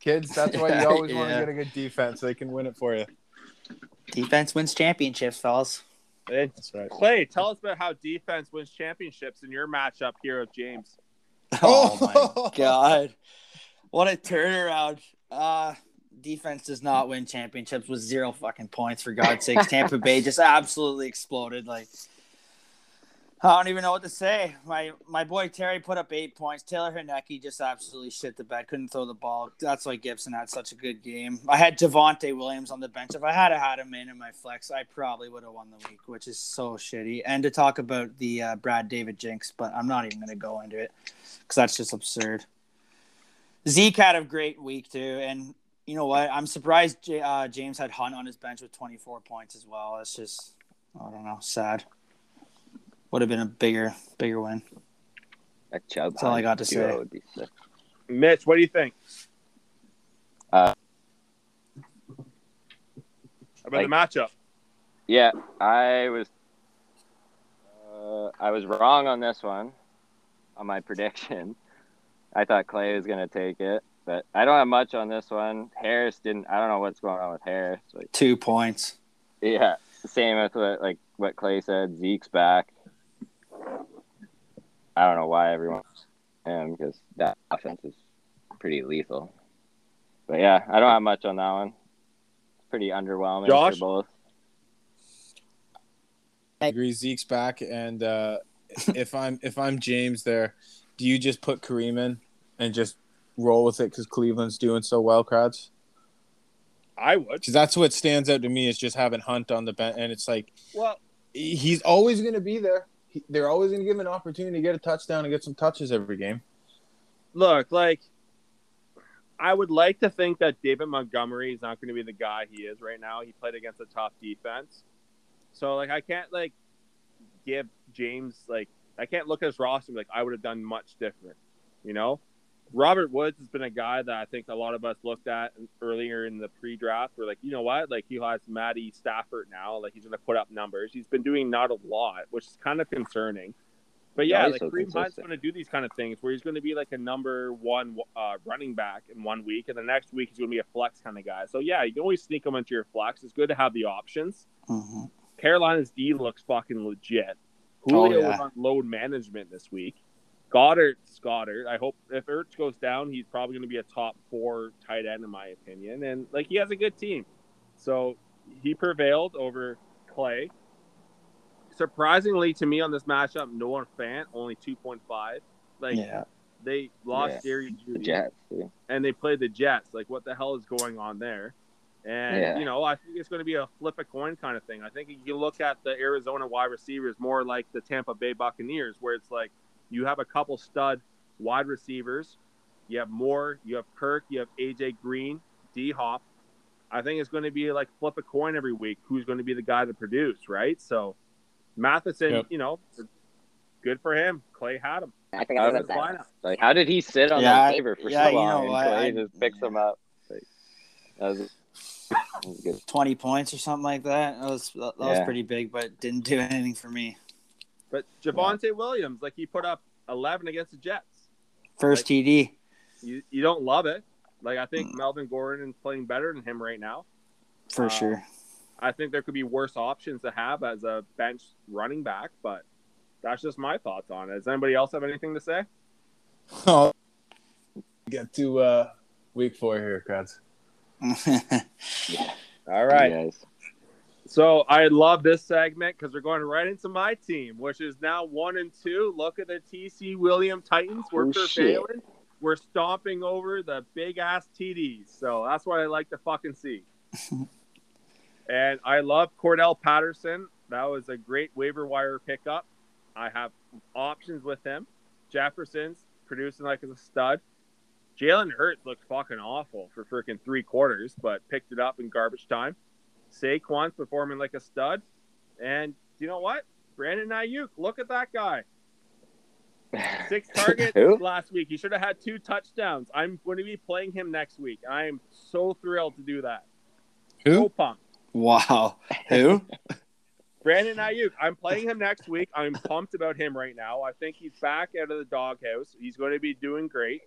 kids, that's why you [LAUGHS] always want to get a good defense. They can win it for you. Defense wins championships, fellas. say? That's right. Clay, tell us about how defense wins championships in your matchup here with James. Oh my god. What a turnaround. Uh defense does not win championships with zero fucking points for God's sakes. [LAUGHS] Tampa Bay just absolutely exploded. Like I don't even know what to say. My my boy Terry put up eight points. Taylor Heinicke just absolutely shit the bed. Couldn't throw the ball. That's why Gibson had such a good game. I had Javonte Williams on the bench. If I had had him in in my flex, I probably would have won the week, which is so shitty. And to talk about the uh, Brad David jinx, but I'm not even going to go into it because that's just absurd. Zeke had a great week too, and you know what? I'm surprised J- uh, James had Hunt on his bench with 24 points as well. It's just, I don't know, sad. Would have been a bigger, bigger win. A Chubb That's all I got to say. would be sick. Mitch, what do you think? Uh, about the matchup? Yeah, I was uh, I was wrong on this one on my [LAUGHS] prediction. I thought Clay was gonna take it, but I don't have much on this one. Harris didn't. I don't know what's going on with Harris. Like, Two points. yeah, same with what like what Clay said. Zeke's back. I don't know why everyone him because that offense is pretty lethal. But yeah, I don't have much on that one. It's pretty underwhelming Josh? for both. I agree. Zeke's back, and uh, if I'm if I'm James there, do you just put Kareem in and just roll with it because Cleveland's doing so well, crowds? I would. Because that's what stands out to me is just having Hunt on the bench, and it's like Well, he's always going to be there. He, they're always going to give him an opportunity to get a touchdown and get some touches every game. look, like I would like to think that David Montgomery is not going to be the guy he is right now. He played against a tough defense. So like I can't like give James like I can't look at his roster and be like I would have done much different. You know? Robert Woods has been a guy that I think a lot of us looked at earlier in the pre-draft. We're like, you know what? Like he has Matty Stafford now. Like he's going to put up numbers. He's been doing not a lot, which is kind of concerning. But yeah, he's like so Kareem Hunt's going to do these kind of things where he's going to be like a number one uh, running back in one week, and the next week he's going to be a flex kind of guy. So yeah, you can always sneak him into your flex. It's good to have the options. Mhm. Carolina's D looks fucking legit. Oh, Julio yeah. was on load management this week. Goedert, Goedert. I hope if Ertz goes down, he's probably going to be a top four tight end in my opinion, and like he has a good team, so he prevailed over Clay. Surprisingly to me on this matchup, Noah Fant only two point five. Like Yeah. they lost Yeah. Jerry The Jeudy Jets. yeah. and they played the Jets. Like what the hell is going on there? And Yeah. you know, I think it's going to be a flip a coin kind of thing. I think you look at the Arizona wide receivers more like the Tampa Bay Buccaneers, where it's like you have a couple stud wide receivers. You have Moore, you have Kirk, you have AJ Green, D Hop. I think it's going to be like flip a coin every week. Who's going to be the guy to produce, right? So Mattison, Yep. you know, good for him. Clay had him. I think I of was his like, how did he sit on Yeah, the waiver for yeah, so you long? know and Clay I- just picks him up. Like, that was, that was good. 20 points or something like that. That was that was Yeah. pretty big, but didn't do anything for me. But Javonte Williams, like he put up 11 against the Jets. First Like- TD. You, you don't love it. Like I think Melvin Gordon is playing better than him right now. For Uh, sure. I think there could be worse options to have as a bench running back, but that's just my thoughts on it. Does anybody else have anything to say? Oh, get to uh, week four here, Krats. [LAUGHS] All right. So I love this segment because we're going right into my team, which is now one and two. Look at the TC William Titans. We're Oh, prevailing. We're stomping over the big ass TDs. So that's what I like to fucking see. [LAUGHS] and I love Cordarrelle Patterson. That was a great waiver wire pickup. I have options with him. Jefferson's producing like a stud. Jalen Hurts looked fucking awful for freaking three quarters, but picked it up in garbage time. Saquon's performing like a stud. And you know what? Brandon Aiyuk, look at that guy. [LAUGHS] Six targets last week. He should have had two touchdowns. I'm going to be playing him next week. I am so thrilled to do that. So Who? pumped. wow. [LAUGHS] Who? Brandon Aiyuk. I'm playing him next week. I'm pumped about him right now. I think he's back out of the doghouse. He's going to be doing great.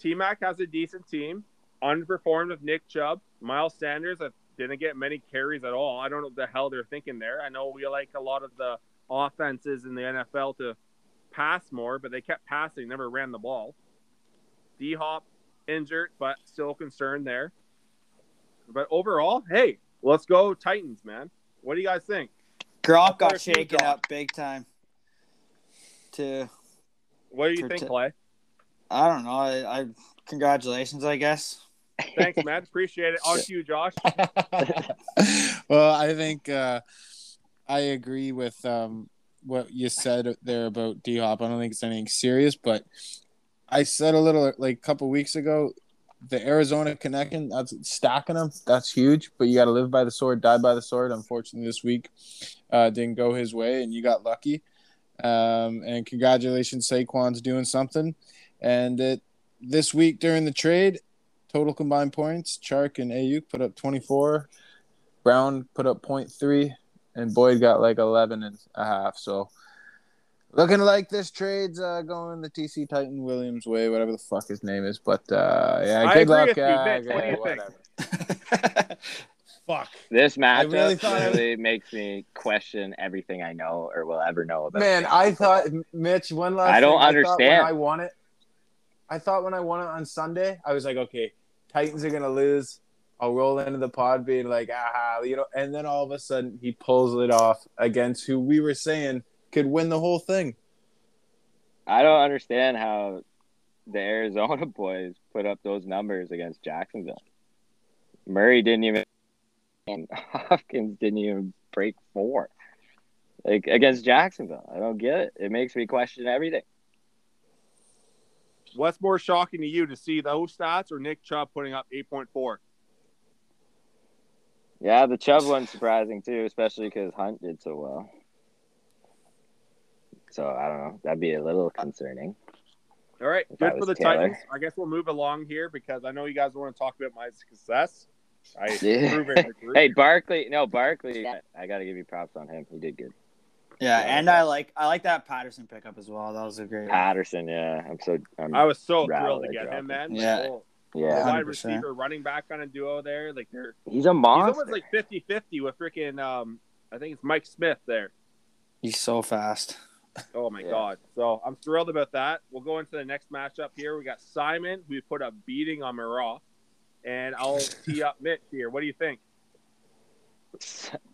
T Mac has a decent team. Underperformed with Nick Chubb. Miles Sanders uh, didn't get many carries at all. I don't know what the hell they're thinking there. I know we like a lot of the offenses in the NFL to pass more, but they kept passing, never ran the ball. D Hop injured, but still concerned there. But overall, hey, let's go Titans, man. What do you guys think? Gronk got First shaken Gronk. up big time. To What do you For think, t- Clay? I don't know. I, I congratulations, I guess. Thanks, [LAUGHS] man. Appreciate it. On to you, Josh. [LAUGHS] well, I think uh, I agree with um, what you said there about D Hop. I don't think it's anything serious, but I said a little like a couple weeks ago, the Arizona connection that's stacking them. That's huge, but you got to live by the sword, die by the sword. Unfortunately, this week uh, didn't go his way, and you got lucky. Um, and congratulations, Saquon's doing something. And it this week during the trade, total combined points, Chark and Aiyuk put up 24. Brown put up 0.3, and Boyd got like 11 and a half. So looking like this trade's uh, going the TC Titan Williams way, whatever the fuck his name is. But uh, yeah, I good agree luck. with you, uh, What do you whatever. [LAUGHS] Fuck. This I matchup really thought was- really makes me question everything I know or will ever know about. Man, I thought Mitch one last. I don't thing, thought understand. when I won it. I thought when I won it on Sunday, I was like, okay, Titans are gonna lose. I'll roll into the pod being like, ah, you know, and then all of a sudden he pulls it off against who we were saying could win the whole thing. I don't understand how the Arizona [LAUGHS] boys put up those numbers against Jacksonville. Murray didn't even, and [LAUGHS] Hopkins didn't even break four. Like against Jacksonville, I don't get it. It makes me question everything. What's more shocking to you to see those stats or Nick Chubb putting up 8.4? Yeah, the Chubb one's surprising too, especially because Hunt did so well. So I don't know. That'd be a little concerning. All right, If good for the Taylor. Titans. I guess we'll move along here because I know you guys want to talk about my success. I [LAUGHS] Yeah. prove it. in the group. Hey, Barkley. No, Barkley. I got to give you props on him. He did good. Yeah, and I like I like that Patterson pickup as well. That was a great. Patterson. Yeah, I'm so. I'm, I was so thrilled to get him, man. Yeah. The whole yeah, wide 100%. receiver, running back on a duo there. Like they're he's a monster. he's monster. almost like 50-50 with freaking um I think it's Mike Smith there. He's so fast. [LAUGHS] Oh my Yeah. god! So I'm thrilled about that. We'll go into the next matchup here. We got Simon, who put a beating on Marat, and I'll tee up Mitch here. What do you think?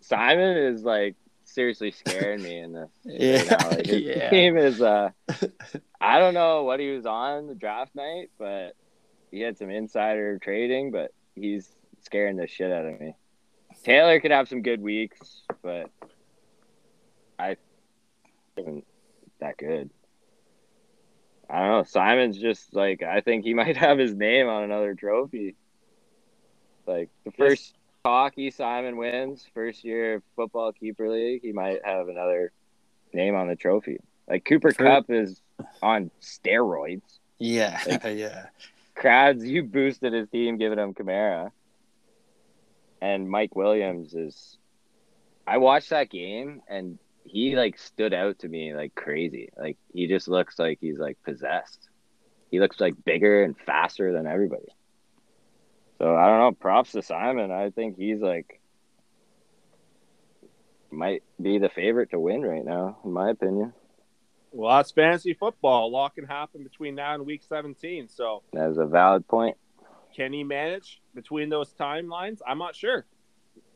Simon is like seriously scaring me in this. Yeah, right now. Like, his [LAUGHS] yeah. team is uh [LAUGHS] I don't know what he was on the draft night, but he had some insider trading, but he's scaring the shit out of me. Taylor could have some good weeks, but I isn't that good. I don't know. Simon's just like I think he [LAUGHS] might have his name on another trophy. Like the first hockey Simon wins, first year football keeper league, he might have another name on the trophy. Like Cooper Kupp is on steroids. Yeah, Like- [LAUGHS] yeah. Krads, you boosted his team giving him Kamara. And Mike Williams is I watched that game and he like stood out to me like crazy. Like he just looks like he's like possessed. He looks like bigger and faster than everybody. So I don't know, props to Simon. I think he's like might be the favorite to win right now, in my opinion. Well, that's fantasy football. A lot can happen between now and week 17. So That is a valid point. can he manage between those timelines? I'm not sure.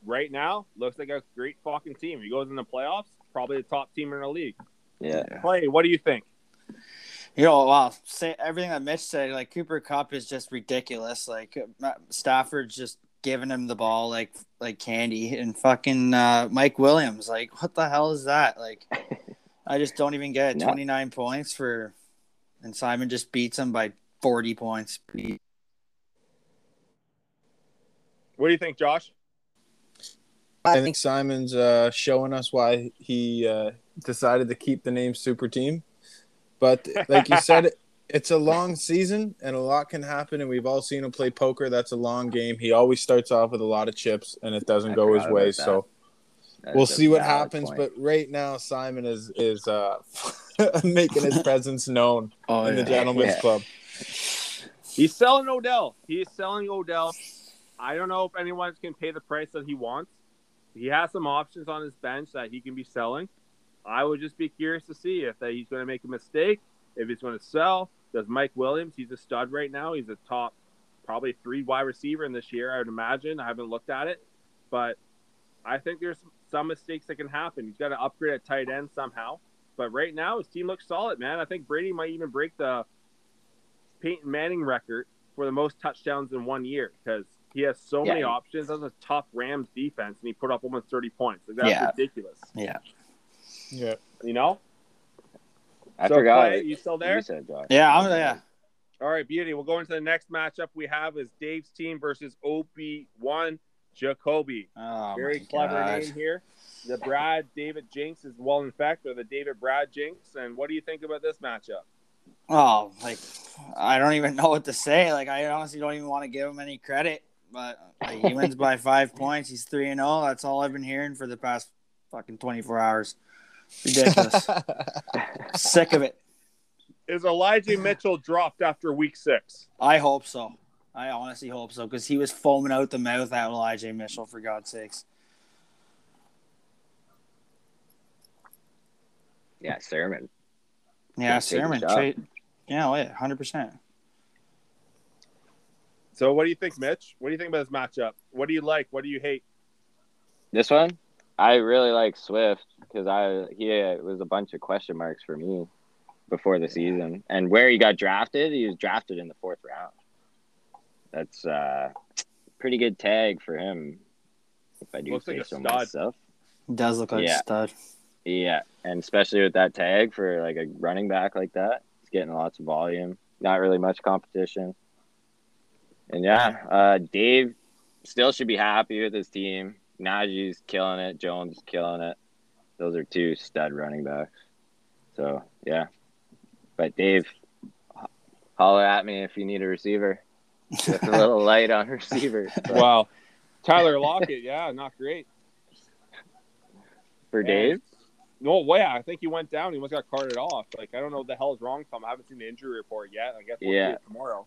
Right now, looks like a great fucking team. He goes in the playoffs, probably the top team in the league. Yeah. Play. What do you think? You know, wow, say everything that Mitch said. Like Cooper Kupp is just ridiculous. Like uh, Stafford's just giving him the ball like like candy, and fucking uh, Mike Williams. Like, what the hell is that? Like, [LAUGHS] I just don't even get it. No. Twenty nine points for, and Simon just beats him by forty points. What do you think, Josh? I think Simon's uh, showing us why he uh, decided to keep the name Super Team. But like you said, [LAUGHS] it's a long season and a lot can happen. And we've all seen him play poker. That's a long game. He always starts off with a lot of chips and it doesn't I go his way. that. So That's we'll see what happens. point. But right now, Simon is is uh, [LAUGHS] making his presence known [LAUGHS] Oh in the Gentlemen's Yeah. Club. He's selling Odell. He's selling Odell. I don't know if anyone can pay the price that he wants. He has some options on his bench that he can be selling. I would just be curious to see if that he's going to make a mistake, if he's going to sell. Does Mike Williams? He's a stud right now. He's a top, probably three wide receiver in this year. I would imagine. I haven't looked at it, but I think there's some mistakes that can happen. He's got to upgrade at tight end somehow. But right now, his team looks solid, man. I think Brady might even break the Peyton Manning record for the most touchdowns in one year because he has so many options. That's a tough Rams defense, and he put up almost 30 points. Like, that's Yeah. ridiculous. Yeah, Yeah. You know? I So, forgot. Clay, you still there? You said, Josh. yeah, I'm yeah. All right, beauty. We'll go into the next matchup we have is Dave's team versus OP1 Jacoby. Oh, Very clever God. name here. The Brad David Jinx is well in fact, or the David Brad Jinx. And what do you think about this matchup? Oh, like I don't even [LAUGHS] know what to say. Like I honestly don't even want to give him any credit. But like, he wins by [LAUGHS] five points. He's three and zero. That's all I've been hearing for the past fucking twenty four hours. Ridiculous. [LAUGHS] Sick of it. Is Elijah Mitchell dropped after week six? I hope so. I honestly hope so because he was foaming out the mouth at Elijah Mitchell for God's sakes. Yeah, Sermon. Yeah, Take a Sermon. shot. Trade. Yeah, oh yeah, hundred percent. So what do you think, Mitch? What do you think about this matchup? What do you like? What do you hate? This one, I really like Swift because I he it was a bunch of question marks for me before the season, and where he got drafted, he was drafted in the fourth round. That's uh, pretty good tag for him, if I do Looks say like a so stud. myself. Does look like Yeah. a stud. Yeah, and especially with that tag for like a running back like that, he's getting lots of volume. Not really much competition. And yeah, uh, Dave still should be happy with his team. Najee's killing it. Jones killing it. Those are two stud running backs. So yeah, but Dave, holler at me if you need a receiver. Just a little [LAUGHS] light on receiver but Wow. Tyler Lockett, yeah, not great. for Dave. No way. I think he went down. He must got carted off. Like I don't know what the hell is wrong with him. I haven't seen the injury report yet. I guess we'll Yeah. see it tomorrow.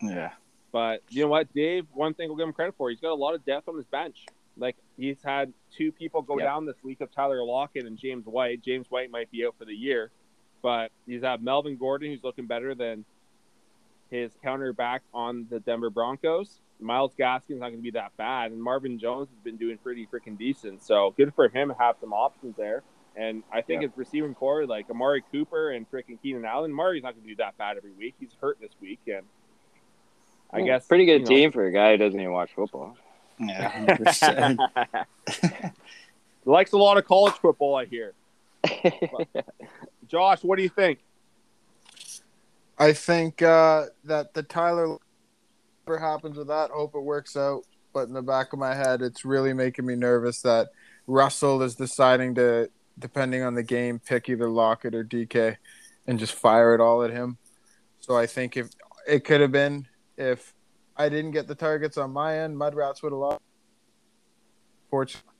Yeah. But you know what, Dave? One thing we'll give him credit for. He's got a lot of depth on his bench. Like he's had two people go Yep. down this week of Tyler Lockett and James White. James White might be out for the year, but he's had Melvin Gordon, who's looking better than his counterback on the Denver Broncos. Myles Gaskin's not going to be that bad, and Marvin Jones has been doing pretty freaking decent. So good for him to have some options there. And I think Yeah. his receiving core, like Amari Cooper and freaking Keenan Allen, Amari's not going to do that bad every week. He's hurt this week, and I Yeah, guess pretty good you know- team for a guy who doesn't even watch football. Yeah, 100%. [LAUGHS] Likes a lot of college football, I hear. [LAUGHS] Josh, what do you think? I think uh, that the Tyler whatever happens with that, hope it works out. But in the back of my head, it's really making me nervous that Russell is deciding to, depending on the game, pick either Lockett or DK and just fire it all at him. So I think if it could have been if I didn't get the targets on my end, Mud Mudrats would have lost. Fortunately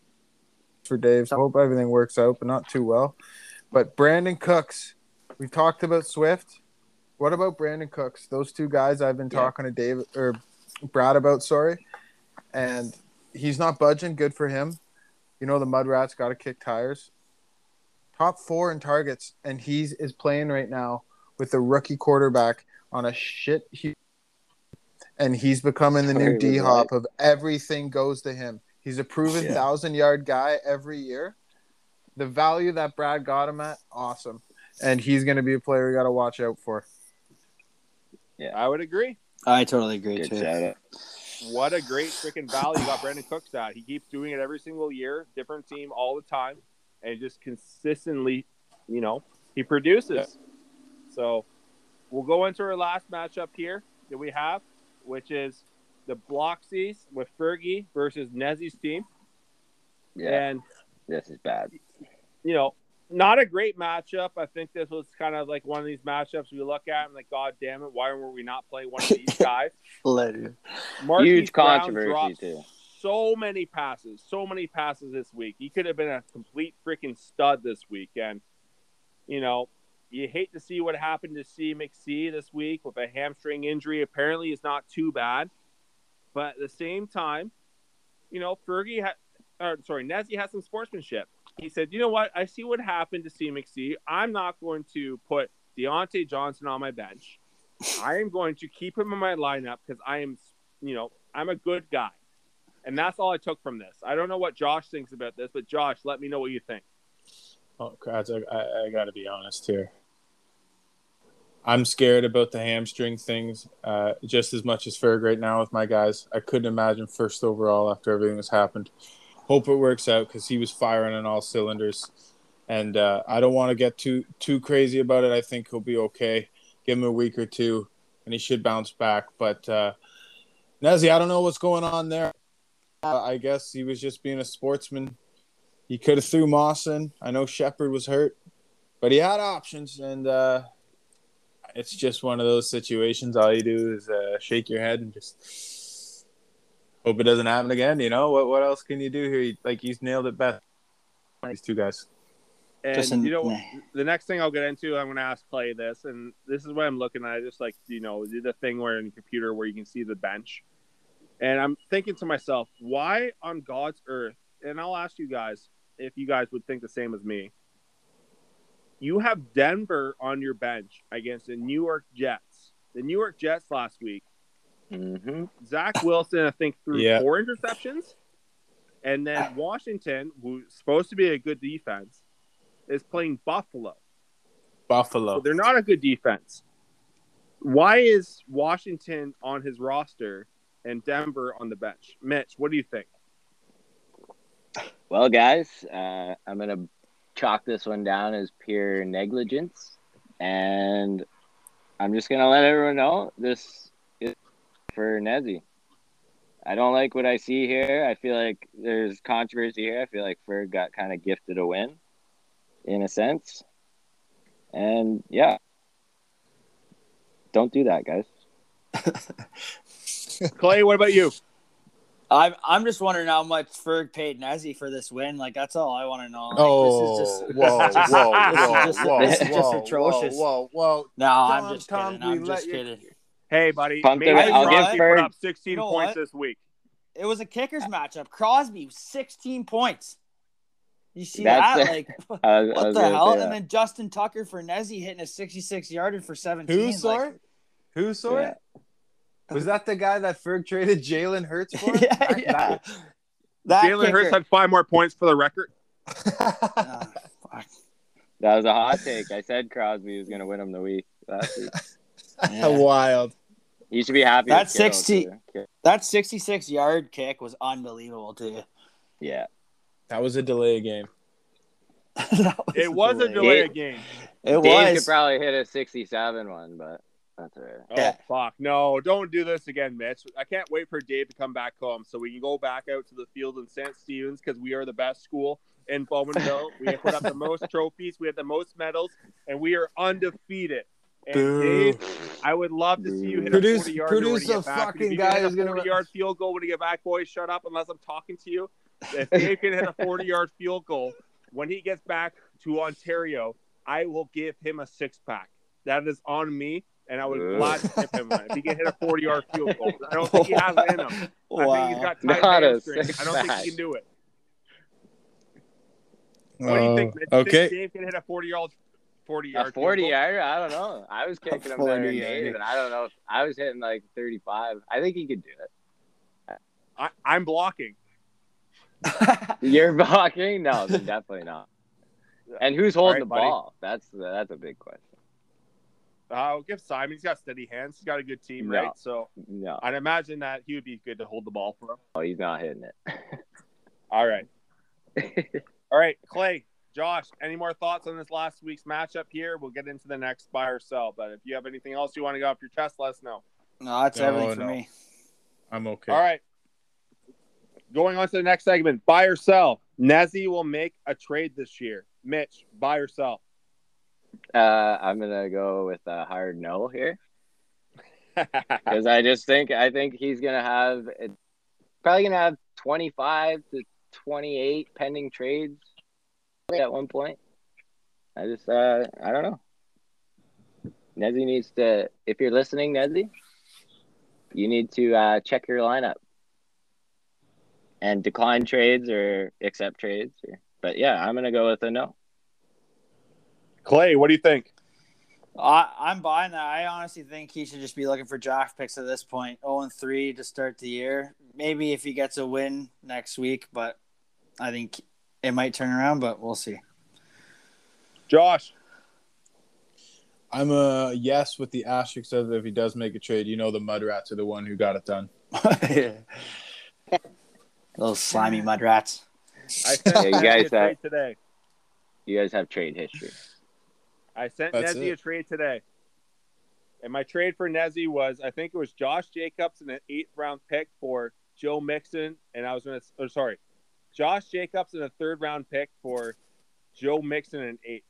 for Dave, so I hope everything works out, but not too well. But Brandin Cooks, we talked about Swift. What about Brandin Cooks? Those two guys I've been Yeah. talking to Dave or Brad about, sorry. And he's not budging. Good for him. You know the Mudrats got to kick tires. Top four in targets, and he's is playing right now with a rookie quarterback on a shit. And he's becoming the new D Hop of everything goes to him. He's a proven Yeah. thousand yard guy every year. The value that Brad got him at, awesome. And he's going to be a player we got to watch out for. Yeah, I would agree. I totally agree Good too. shout out. What a great freaking value you got Brandin Cooks at. He keeps doing it every single year, different team all the time, and just consistently, you know, he produces. So we'll go into our last matchup here that we have, which is the Bloxies with Fergie versus Nezzy's team. Yeah, And this is bad. you know, not a great matchup. I think this was kind of like one of these matchups we look at and like, God damn it, why were we not playing one of these [LAUGHS] guys? Huge Brown controversy, too. So many passes, so many passes this week. He could have been a complete freaking stud this week, and you know, you hate to see what happened to C McC this week with a hamstring injury. Apparently, it's not too bad, but at the same time, you know, Fergie had, or sorry, Nezzy has some sportsmanship. He said, "You know what? I see what happened to C McC. I'm not going to put Diontae Johnson on my bench. I am going to keep him in my lineup because I am, you know, I'm a good guy." And that's all I took from this. I don't know what Josh thinks about this, but Josh, let me know what you think. Oh, I, I, I got to be honest here. I'm scared about the hamstring things uh, just as much as Ferg right now with my guys. I couldn't imagine first overall after everything that's happened. Hope it works out because he was firing on all cylinders, and uh, I don't want to get too too crazy about it. I think he'll be okay. Give him a week or two, and he should bounce back. But uh, Nezzy, I don't know what's going on there. Uh, I guess he was just being a sportsman he could have threw Moss in. I know Shepard was hurt, but he had options, and uh, it's just one of those situations. All you do is uh, shake your head and just hope it doesn't happen again. You know what? What else can you do here? Like he's nailed it best. These two guys. And Just in- you know, nah. the next thing I'll get into, I'm going to ask Clay this, and this is what I'm looking at. Just like you know, the thing where in the computer where you can see the bench, and I'm thinking to myself, why on God's earth? And I'll ask you guys if you guys would think the same as me. You have Denver on your bench against the New York Jets. The New York Jets last week hmm Zach Wilson, I think, threw Yeah. four interceptions. And then Washington, who's supposed to be a good defense, is playing Buffalo. Buffalo. So they're not a good defense. Why is Washington on his roster and Denver on the bench? Mitch, what do you think? Well, guys, uh, I'm gonna chalk this one down as pure negligence, and I'm just gonna let everyone know this is for Nezzy. I don't like what I see here. I feel like there's controversy here. I feel like Ferg got kind of gifted a win, in a sense, and yeah, don't do that, guys. [LAUGHS] Clay, what about you? I'm I'm just wondering how much Ferg paid Nezzy for this win. Like that's all I want to know. Like, Oh, this is just whoa, whoa, this whoa, just- whoa, this is just whoa, atrocious. Whoa, whoa, no, Tom, I'm just Tom, kidding. I'm let just you- kidding. Hey, buddy. Pump maybe. I'll Rossi give put Ferg- up 16 You know points what? this week. It was a kickers matchup. Crosby, 16 points. You see That's that? it. Like, [LAUGHS] was- what the hell? And then Justin Tucker for Nezzy hitting a 66 yarder for 17. Who like- saw it? Who saw Yeah. it? Was that the guy that Ferg traded Jalen Hurts [LAUGHS] for? yeah, That- yeah. That Jalen Hurts had five more points for the record. [LAUGHS] Ah, fuck. That was a hot take. I said Crosby was going to win him the week last week. [LAUGHS] Yeah. Wild. You should be happy. That 60 too. That 66 yard kick was unbelievable, too. Yeah. That was a delay game. That It was a delay game. It Dave was. could probably hit a 67 one, but that's all right. Oh Yeah. fuck! No, don't do this again, Mitch. I can't wait for Dave to come back home so we can go back out to the field in St. Stephen's because we are the best school in Bowmanville. [LAUGHS] we have put up the most trophies, we have the most medals, and we are undefeated. And Boo. Dave, I would love to see you hit Produce- a 40 yard produce a fucking guy who's gonna- 40 yard field goal when you get back, boys, shut up unless I'm talking to you. If [LAUGHS] Dave can hit a 40 yard field goal when he gets back to Ontario, I will give him a six pack. That is on me, and I would Ugh. gladly give him if he can hit a 40 yard field goal. I don't think he [LAUGHS] has it in him. I think he's Wow. got tight Not hamstrings. I don't think he can do it. What do you think, Mitch? Oh, Do you think okay. Dave can hit a 40 yard 40 yard A 40 yarder? I don't know. I was kicking him better 40 than yarder. Dave, and I don't know. If, I was hitting like 35. I think he could do it. I, I'm blocking. [LAUGHS] You're blocking? No, definitely not. [LAUGHS] And who's holding All the right, buddy. ball? That's that's a big question. Uh, I'll give Simon. He's got steady hands. He's got a good team, No. right? So No, I'd imagine that he would be good to hold the ball for him. oh, he's not hitting it. [LAUGHS] All right. [LAUGHS] All right, Clay, Josh, any more thoughts on this last week's matchup here? We'll get into the next buy or sell. But if you have anything else you want to go off your chest, let us know. no, that's No, everything for no. me. I'm okay. All right. Going on to the next segment buy or sell. Nezzy will make a trade this year. Mitch, buy or sell? Uh, I'm gonna go with a hard no here [LAUGHS] because I just think I think he's gonna have probably gonna have 25 to 28 pending trades at one point. I just uh, I don't know. Nezzy needs to. If you're listening, Nezzy, you need to uh, check your lineup and decline trades or accept trades. Or, but yeah, I'm gonna go with a no. Clay, what do you think? I, I'm buying that. I honestly think he should just be looking for draft picks at this point. 0 and 3 to start the year. Maybe if he gets a win next week, but I think it might turn around, but we'll see. Josh, I'm a yes with the asterisk of if he does make a trade. You know, the Mud Rats are the one who got it done. [LAUGHS] Those slimy mud rats. I sent Yeah, you guys have- today. You guys have trade history. I sent That's Nezzy it. a trade today. And my trade for Nezzy was I think it was Josh Jacobs and an eighth round pick for Joe Mixon. And I was going to, oh, sorry, Josh Jacobs and a third round pick for Joe Mixon and eight.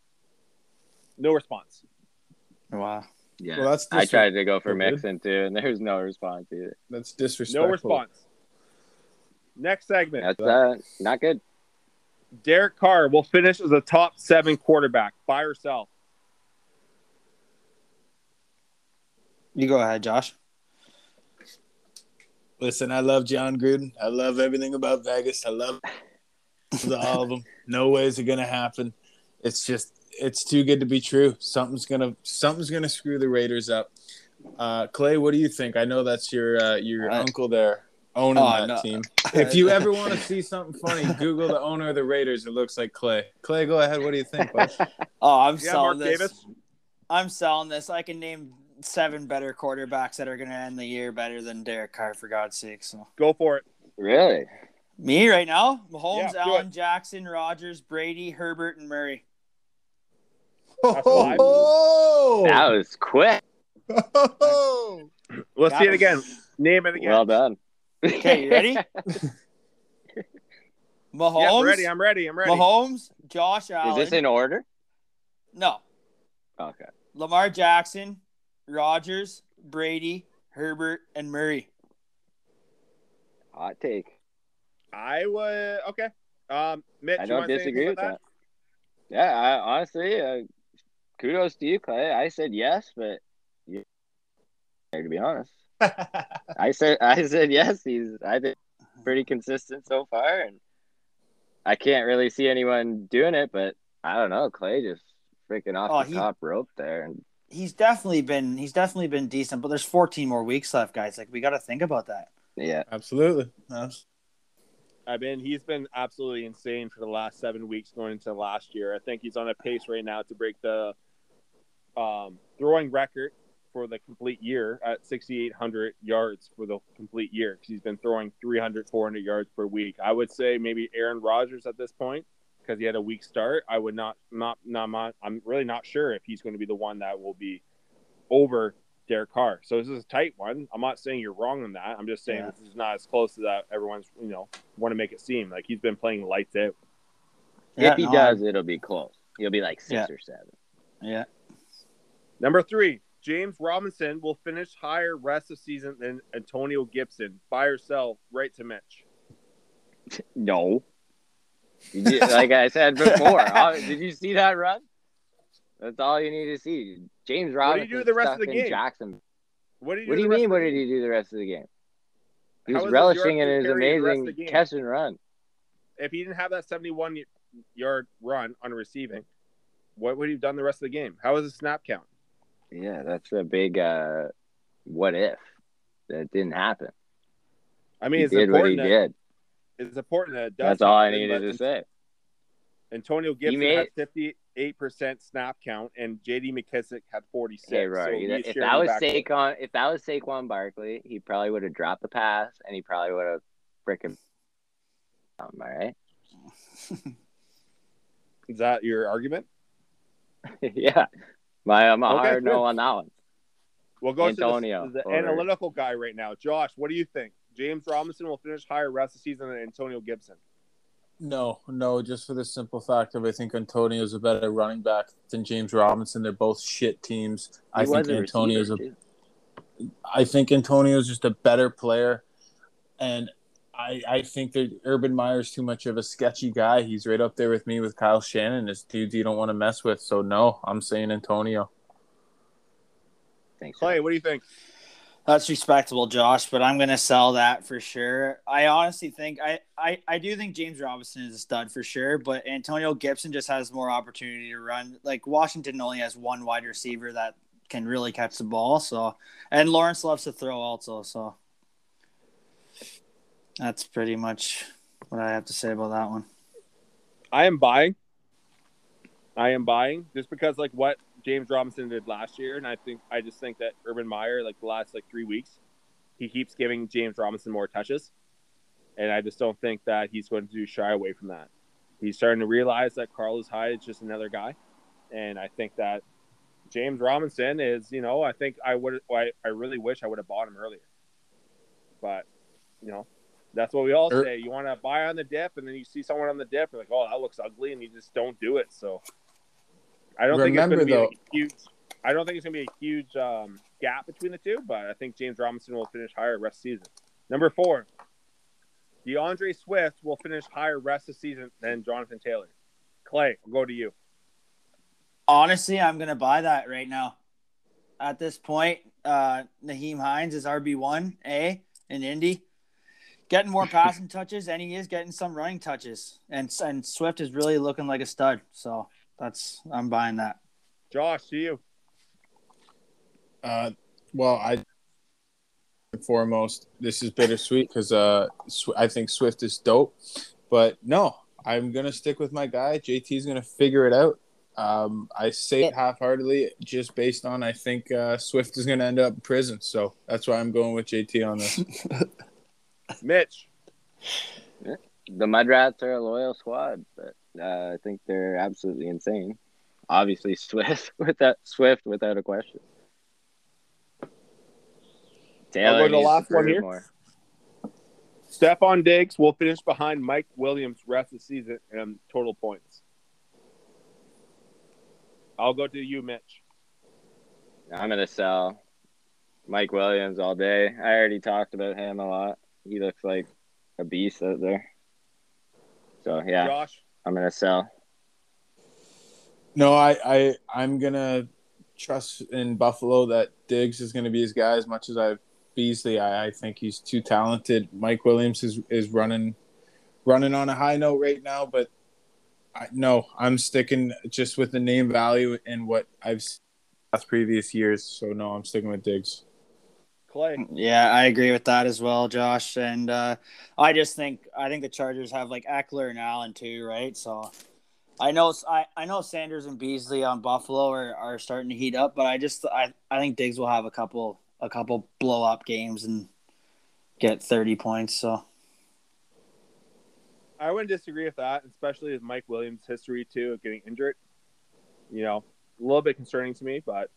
No response. Wow. Yeah. Well, that's I tried to go for Good. Mixon too, and there was no response either. That's disrespectful. No response. Next segment. That's uh, not good. Derek Carr will finish as a top seven quarterback. by or You go ahead, Josh. Listen, I love Jon Gruden. I love everything about Vegas. I love [LAUGHS] all of them. No way is it gonna happen. It's just it's too good to be true. Something's gonna something's gonna screw the Raiders up. Uh, Clay, what do you think? I know that's your uh, your I- uncle there owning Oh, that no. team. [LAUGHS] If you ever want to see something funny, Google the owner of the Raiders. It looks like Clay. Clay, go ahead. What do you think, bud? [LAUGHS] Oh, I'm Yeah, Mark selling this. Davis. I'm selling this. I can name seven better quarterbacks that are going to end the year better than Derek Carr, for God's sake. So Go for it. Really? me right now, Mahomes, Yeah, Allen. Jackson, Rodgers, Brady, Herbert, and Murray. Oh, That was quick. oh. [LAUGHS] Let's Got see it again. Name it again. Well done. Okay, you ready? [LAUGHS] [LAUGHS] Mahomes, Yeah, I'm ready. I'm ready. I'm ready. Mahomes, Josh Allen. Is this in order? no, Okay. Lamar Jackson, Rodgers, Brady, Herbert, and Murray. Hot take. I would. Okay. Um, Mitch, I don't wanna disagree with about that. Yeah, I, honestly, uh, kudos to you, Clay. I said yes, but you, to be honest, [LAUGHS] I said I said yes. He's I think pretty consistent so far, and I can't really see anyone doing it. But I don't know. Clay just freaking off Oh, the he- top rope there, and He's definitely been he's definitely been decent, but there's 14 more weeks left, guys. Like we got to think about that. yeah, Absolutely. I mean, he's been absolutely insane for the last seven weeks going into last year. I think he's on a pace right now to break the um, throwing record for the complete year at 6,800 yards for the complete year because he's been throwing 300, 400 yards per week. I would say maybe Aaron Rodgers at this point because he had a weak start. I would not, not, not, not, I'm really not sure if he's going to be the one that will be over Derek Carr. So this is a tight one. I'm not saying you're wrong on that. I'm just saying Yeah. this is not as close as that everyone's, you know, want to make it seem like he's been playing lights out. Yeah, if he no, does, it'll be close. He'll be like six Yeah. or seven. Yeah. Number three, James Robinson will finish higher rest of season than Antonio Gibson. Buy or sell, right to Mitch. [LAUGHS] No. [LAUGHS] Like I said before, did you see that run? That's all you need to see. James What did Robinson. he do the rest of the game? Jackson. What do you What do you mean? What did he do the rest of the game? He was relishing in his per carry the rest of amazing catch and run. If he didn't have that 71 yard run on receiving, what would he have done the rest of the game? How was his snap count? Yeah, that's a big uh, what if that didn't happen. I mean, he it's did what he. That, did. It's important that it does That's all I needed to say. Antonio Gibson had 58% snap count, and J.D. McKissic had 46. Okay, Rory. so if that was. Saquon, if that was Saquon Barkley, he probably would have dropped the pass and he probably would have freaking. All right. [LAUGHS] is that your argument? [LAUGHS] yeah. My, I'm a Okay, hard good. no on that one. We'll go Antonio to the, the analytical guy right now. Josh, what do you think? James Robinson will finish higher rest of the season than Antonio Gibson. No, no, just for the simple fact of I think Antonio is a better running back than James Robinson. They're both shit teams. I think was a Antonio's a receiver, too. I think Antonio's just a better player, and I I think that Urban Meyer's too much of a sketchy guy. He's right up there with me with Kyle Shanahan. It's dudes you don't want to mess with. So no, I'm saying Antonio. Thanks. Clay, what do you think? That's respectable, Josh, but I'm gonna sell that for sure. I honestly think I, I, I do think James Robinson is a stud for sure, but Antonio Gibson just has more opportunity to run. Like Washington only has one wide receiver that can really catch the ball, so and Lawrence loves to throw also, so that's pretty much what I have to say about that one. I am buying. I am buying just because like what James Robinson did last year, and I think I just think that Urban Meyer, like the last like three weeks, he keeps giving James Robinson more touches, and I just don't think that he's going to shy away from that. He's starting to realize that Carlos Hyde is just another guy, and I think that James Robinson is, you know, I think I would, I, I really wish I would have bought him earlier, but you know, that's what we all Er- say. You want to buy on the dip, and then you see someone on the dip, you're like, oh, that looks ugly, and you just don't do it. So I don't Remember, think it's going to be a huge. I don't think it's going to be a huge um, gap between the two, but I think James Robinson will finish higher rest season. Number four, DeAndre Swift will finish higher rest of season than Jonathan Taylor. Clay, I'll go to you. Honestly, I'm gonna buy that right now. At this point, uh, Nyheim Hines is RB one A in Indy, getting more passing [LAUGHS] touches, and he is getting some running touches. And and Swift is really looking like a stud. So that's I'm buying that. Josh, to you. Uh, well, I foremost this is bittersweet because uh, Sw- I think Swift is dope, but no, I'm gonna stick with my guy. JT's gonna figure it out. Um, I say it half-heartedly, just based on I think uh, Swift is gonna end up in prison, so that's why I'm going with JT on this. [LAUGHS] Mitch. The Mudrats are a loyal squad, but uh, I think they're absolutely insane. Obviously, [LAUGHS] Swift without Swift without a question. Taylor I'll go to the last one here. more. Stefon Diggs will finish behind Mike Williams rest of the season in total points. I'll go to you, Mitch. I'm gonna sell Mike Williams all day. I already talked about him a lot. He looks like a beast out there. So yeah, Josh. I'm gonna sell. No, I, I I'm gonna trust in Buffalo that Diggs is gonna be his guy as much as I've Beasley. I, I think he's too talented. Mike Williams is is running running on a high note right now, but I, no, I'm sticking just with the name value and what I've seen last previous years. So no, I'm sticking with Diggs. Clay. Yeah, I agree with that as well, Josh. And uh, I just think I think the Chargers have like Ekeler and Allen too, right? So I know I, I know Sanders and Beasley on Buffalo are, are starting to heat up, but I just I, I think Diggs will have a couple a couple blow up games and get thirty points. So I wouldn't disagree with that, especially with Mike Williams' history too of getting injured. You know, a little bit concerning to me, but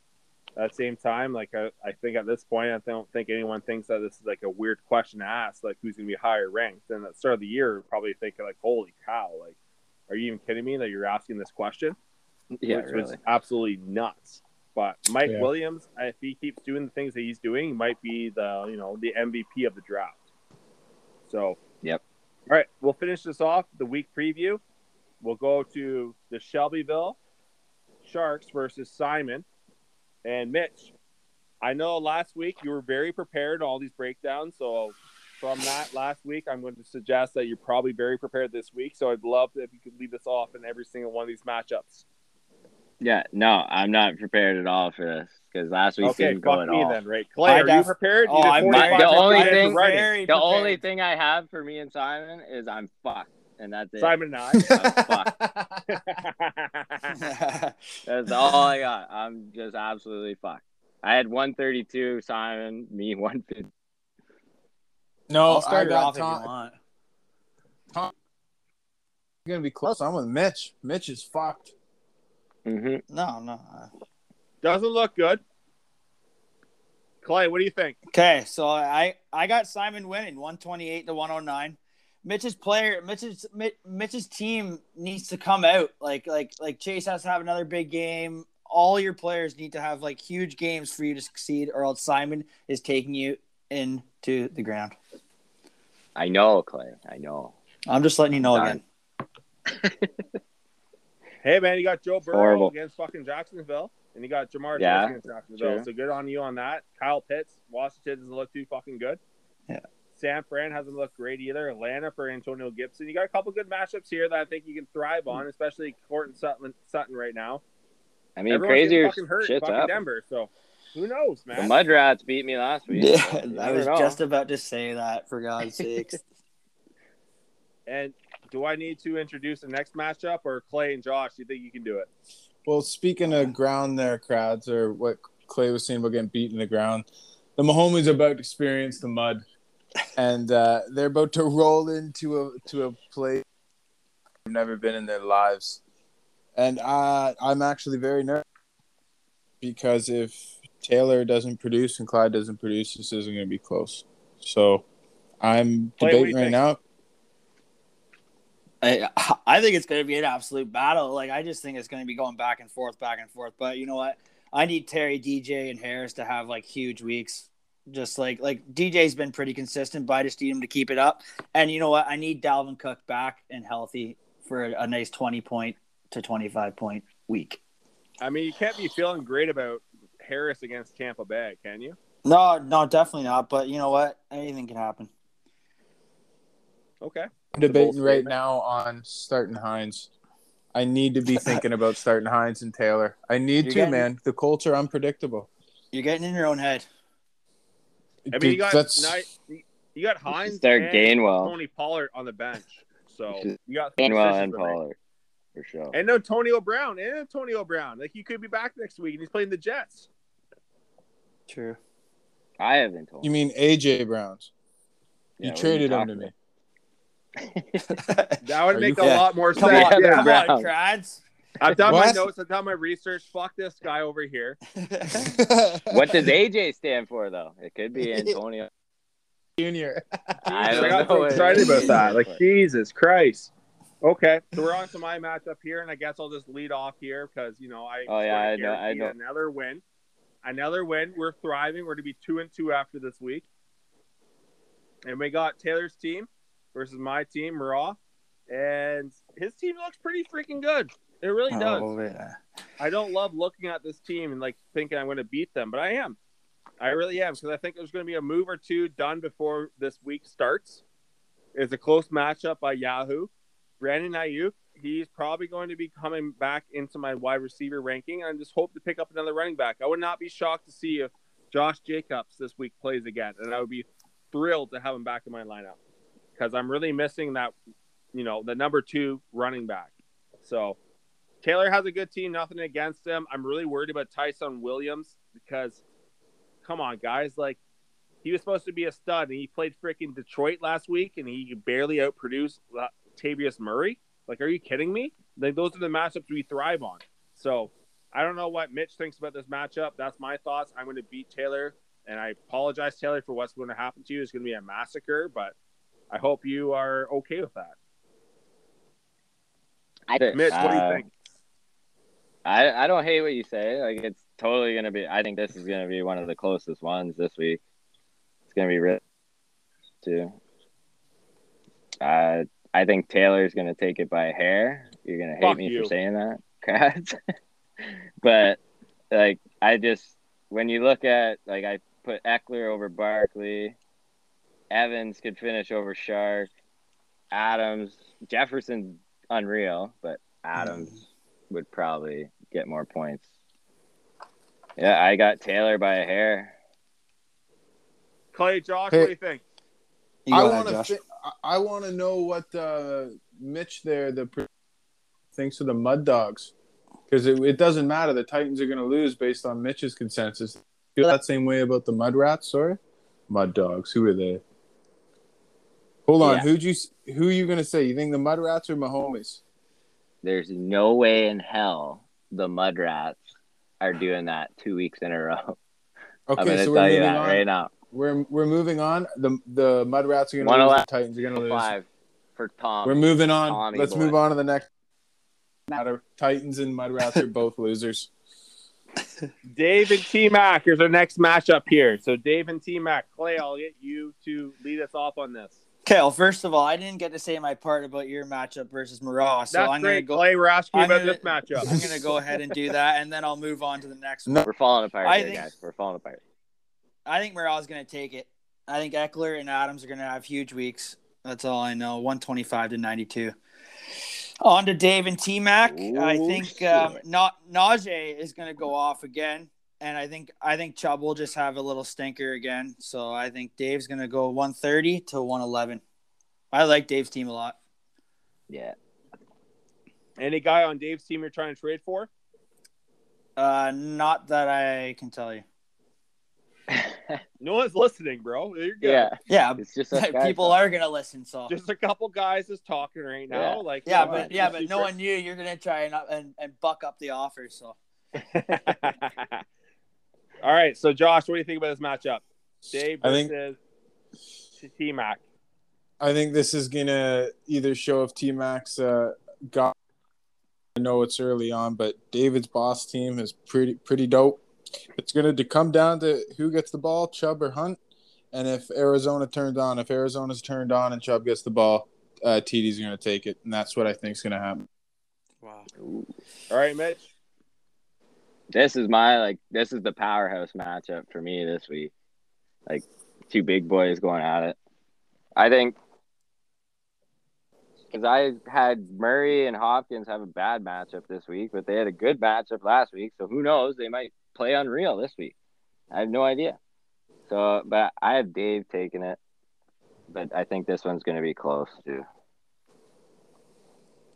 at the same time, like I, I think at this point, I don't think anyone thinks that this is like a weird question to ask, like who's going to be higher ranked. And at the start of the year, probably thinking like, holy cow, like, are you even kidding me that you're asking this question? Yeah, Which really. was absolutely nuts. But Mike Yeah. Williams, if he keeps doing the things that he's doing, he might be the you know the MVP of the draft. So, Yep. All right, we'll finish this off the week preview. We'll go to the Shelbyville Sharks versus Simon and Mitch. I know last week you were very prepared all these breakdowns, so from that last week, I'm going to suggest that you're probably very prepared this week. So I'd love if you could lead us off in every single one of these matchups. Yeah, no, I'm not prepared at all for this because last week okay, didn't go fuck at me all. then, right? Clay, I are you prepared? Oh, You I'm 45 the only thing- writing. Very The only thing I have for me and Simon is I'm fucked, and that's it. Simon and I. [LAUGHS] [LAUGHS] [LAUGHS] That's all I got. I'm just absolutely fucked. I had 132, Simon, me 150. No, I'll start I it got off if you Tom. want. gonna be close. I'm with Mitch. Mitch is fucked. hmm No, no. Doesn't look good. Clay, what do you think? Okay, so I I got Simon winning 128 to 109. Mitch's player, Mitch's Mitch's team needs to come out. Like like like Chase has to have another big game. All your players need to have like huge games for you to succeed, or else Simon is taking you into the ground. I know, Clay. I know. I'm just letting you know Done. again. [LAUGHS] Hey man, you got Joe Burrow Horrible. against fucking Jacksonville, and you got Ja'Marr Yeah, Chase against Jacksonville. true. So good on you on that. Kyle Pitts, Washington doesn't look too fucking good. Yeah. San Fran hasn't looked great either. Atlanta for Antonio Gibson. You got a couple good matchups here that I think you can thrive on, hmm. especially Courtland Sutton, Sutton right now. I mean, Everyone's getting crazier fucking hurt. shit's fucking up. Denver. So who knows, The man? Mud Rats beat me last week. Yeah, so I was know. just about to say that. For God's sakes. [LAUGHS] and do I need to introduce the next matchup or Clay and Josh? Do you think you can do it? Well, speaking of ground there, crowds, or what Clay was saying about getting beat in the ground, the Mahomes about to experience the mud, and uh, they're about to roll into a to a place they've never been in their lives, and uh, I'm actually very nervous because if Taylor doesn't produce and Clyde doesn't produce, this isn't going to be close. So I'm Clay, what do you debating right think? now. I I think it's going to be an absolute battle. Like I just think it's going to be going back and forth, back and forth. But you know what? I need Terry, DJ, and Harris to have like huge weeks. Just like like DJ's been pretty consistent, but I just need him to keep it up. And you know what? I need Dalvin Cook back and healthy for a, a nice twenty point to twenty five point week. I mean, you can't be feeling great about Harris against Tampa Bay, can you? No, no, definitely not. But you know what? Anything can happen. Okay. I'm debating right now on starting Hines. I need to be [LAUGHS] thinking about starting Hines and Taylor. I need You're to, getting- man. The Colts are unpredictable. You're getting in your own head. I mean, Dude, you got that's ni- you got Hines start and Gainwell. Tony Pollard on the bench, so You got some Gainwell and to make. Pollard, for sure. and no Antonio Brown and Antonio Brown. Like he could be back next week, and he's playing the Jets. True. I haven't told. you mean AJ Browns? Yeah, you traded him to me. [LAUGHS] That would Are make you- a Yeah. lot more Come sense. on, Yeah. come on, Crads. I've done my notes. I've done my research. Fuck this guy over here. [LAUGHS] What does AJ stand for, though? It could be [LAUGHS] Antonio. Junior? I I don't got know. so excited about that. Like Jesus Christ. Okay, so we're on to my matchup here, and I guess I'll just lead off here because you know I. Oh, yeah, I know- I know. Another win, another win. We're thriving. We're going to be two and two after this week, and we got Taylor's team versus my team, Raw, and his team looks pretty freaking good. It really oh, does. Oh, yeah. I don't love looking at this team and like thinking I'm going to beat them, but I am. I really am because I think there's going to be a move or two done before this week starts. It's a close matchup by Yahoo. Brandon Aiyuk, he's probably going to be coming back into my wide receiver ranking. I just hope to pick up another running back. I would not be shocked to see if Josh Jacobs this week plays again, and I would be thrilled to have him back in my lineup because I'm really missing that, you know, the number two running back. So Taylor has a good team, nothing against him. I'm really worried about Ty'Son Williams because, come on, guys, like he was supposed to be a stud, and he played freaking Detroit last week, and he barely outproduced Tavius Murray. Like, are you kidding me? Like, those are the matchups we thrive on. So, I don't know what Mitch thinks about this matchup. That's my thoughts. I'm going to beat Taylor, and I apologize, Taylor, for what's going to happen to you. It's going to be a massacre, but I hope you are okay with that. I, Mitch, what do you uh, think? I I don't hate what you say. Like it's totally gonna be. I think this is gonna be one of the closest ones this week. It's gonna be real too. Uh, I think Taylor's gonna take it by a hair. You're gonna hate Fuck me you. for saying that, [LAUGHS] Kratz. but like, I just when you look at like I put Ekeler over Barkley, Evans could finish over Shark, Adams, Jefferson unreal, but Adams would probably get more points. Yeah, I got Taylor by a hair. Clay, Josh, Hey. what do you think? You I want Josh. to. I want to know what uh, Mitch there the pre- thinks of the Mud Dogs because it, it doesn't matter. The Titans are going to lose based on Mitch's consensus. Feel that same way about the Mud Rats? Sorry, Mud Dogs. Who are they? Hold on. Yeah. Who'd you? Who are you going to say? You think the Mud Rats or Mahomes? There's no way in hell the Mudrats are doing that two weeks in a row. [LAUGHS] I'm Okay, gonna so tell we're you moving that on. right now. We're we're moving on. The the Mud Rats are going to One lose. The oh Titans are going to lose. Five for Tom. We're moving on. Tommy Let's boy. move on to the next. matter. Titans and Mud Rats are both [LAUGHS] losers. Dave and T Mac. Here's our next matchup here. So Dave and T Mac. Clay, I'll get you to lead us off on this. Okay, well, first of all, I didn't get to say my part about your matchup versus Morales, so That's I'm gonna go. Clay, we're asking I'm about gonna- this matchup. I'm gonna go ahead and do that, and then I'll move on to the next one. No. We're falling apart I here, think- guys. We're falling apart. I think Morales is gonna take it. I think Ekeler and Adams are gonna have huge weeks. That's all I know. 125 to 92. On to Dave and T Mac. I think um, not Najee is gonna go off again, and I think I think Chubb will just have a little stinker again. So I think Dave's gonna go 130 to 111. I like Dave's team a lot. Yeah. Any guy on Dave's team you're trying to trade for? Uh, not that I can tell you. [LAUGHS] No one's listening, bro. You're good. yeah. Yeah, It's just us [LAUGHS] guys, people though. are gonna listen. So Just a couple guys is talking right now. Yeah. Like yeah, but on, yeah, but no one knew you're gonna try and and, and buck up the offer. So [LAUGHS] All right, so Josh, what do you think about this matchup? Dave I think- versus T Mac. I think this is gonna either show if T Max uh, got. I know it's early on, but David's boss team is pretty pretty dope. It's gonna to come down to who gets the ball, Chubb or Hunt, and if Arizona turns on, if Arizona's turned on and Chubb gets the ball, uh, TD's gonna take it, and that's what I think is gonna happen. wow. All right, Mitch. This is my like this is the powerhouse matchup for me this week. Like two big boys going at it. I think because I had Murray and Hopkins have a bad matchup this week, but they had a good matchup last week. So who knows? They might play unreal this week. I have no idea. So, but I have Dave taking it, but I think this one's going to be close too.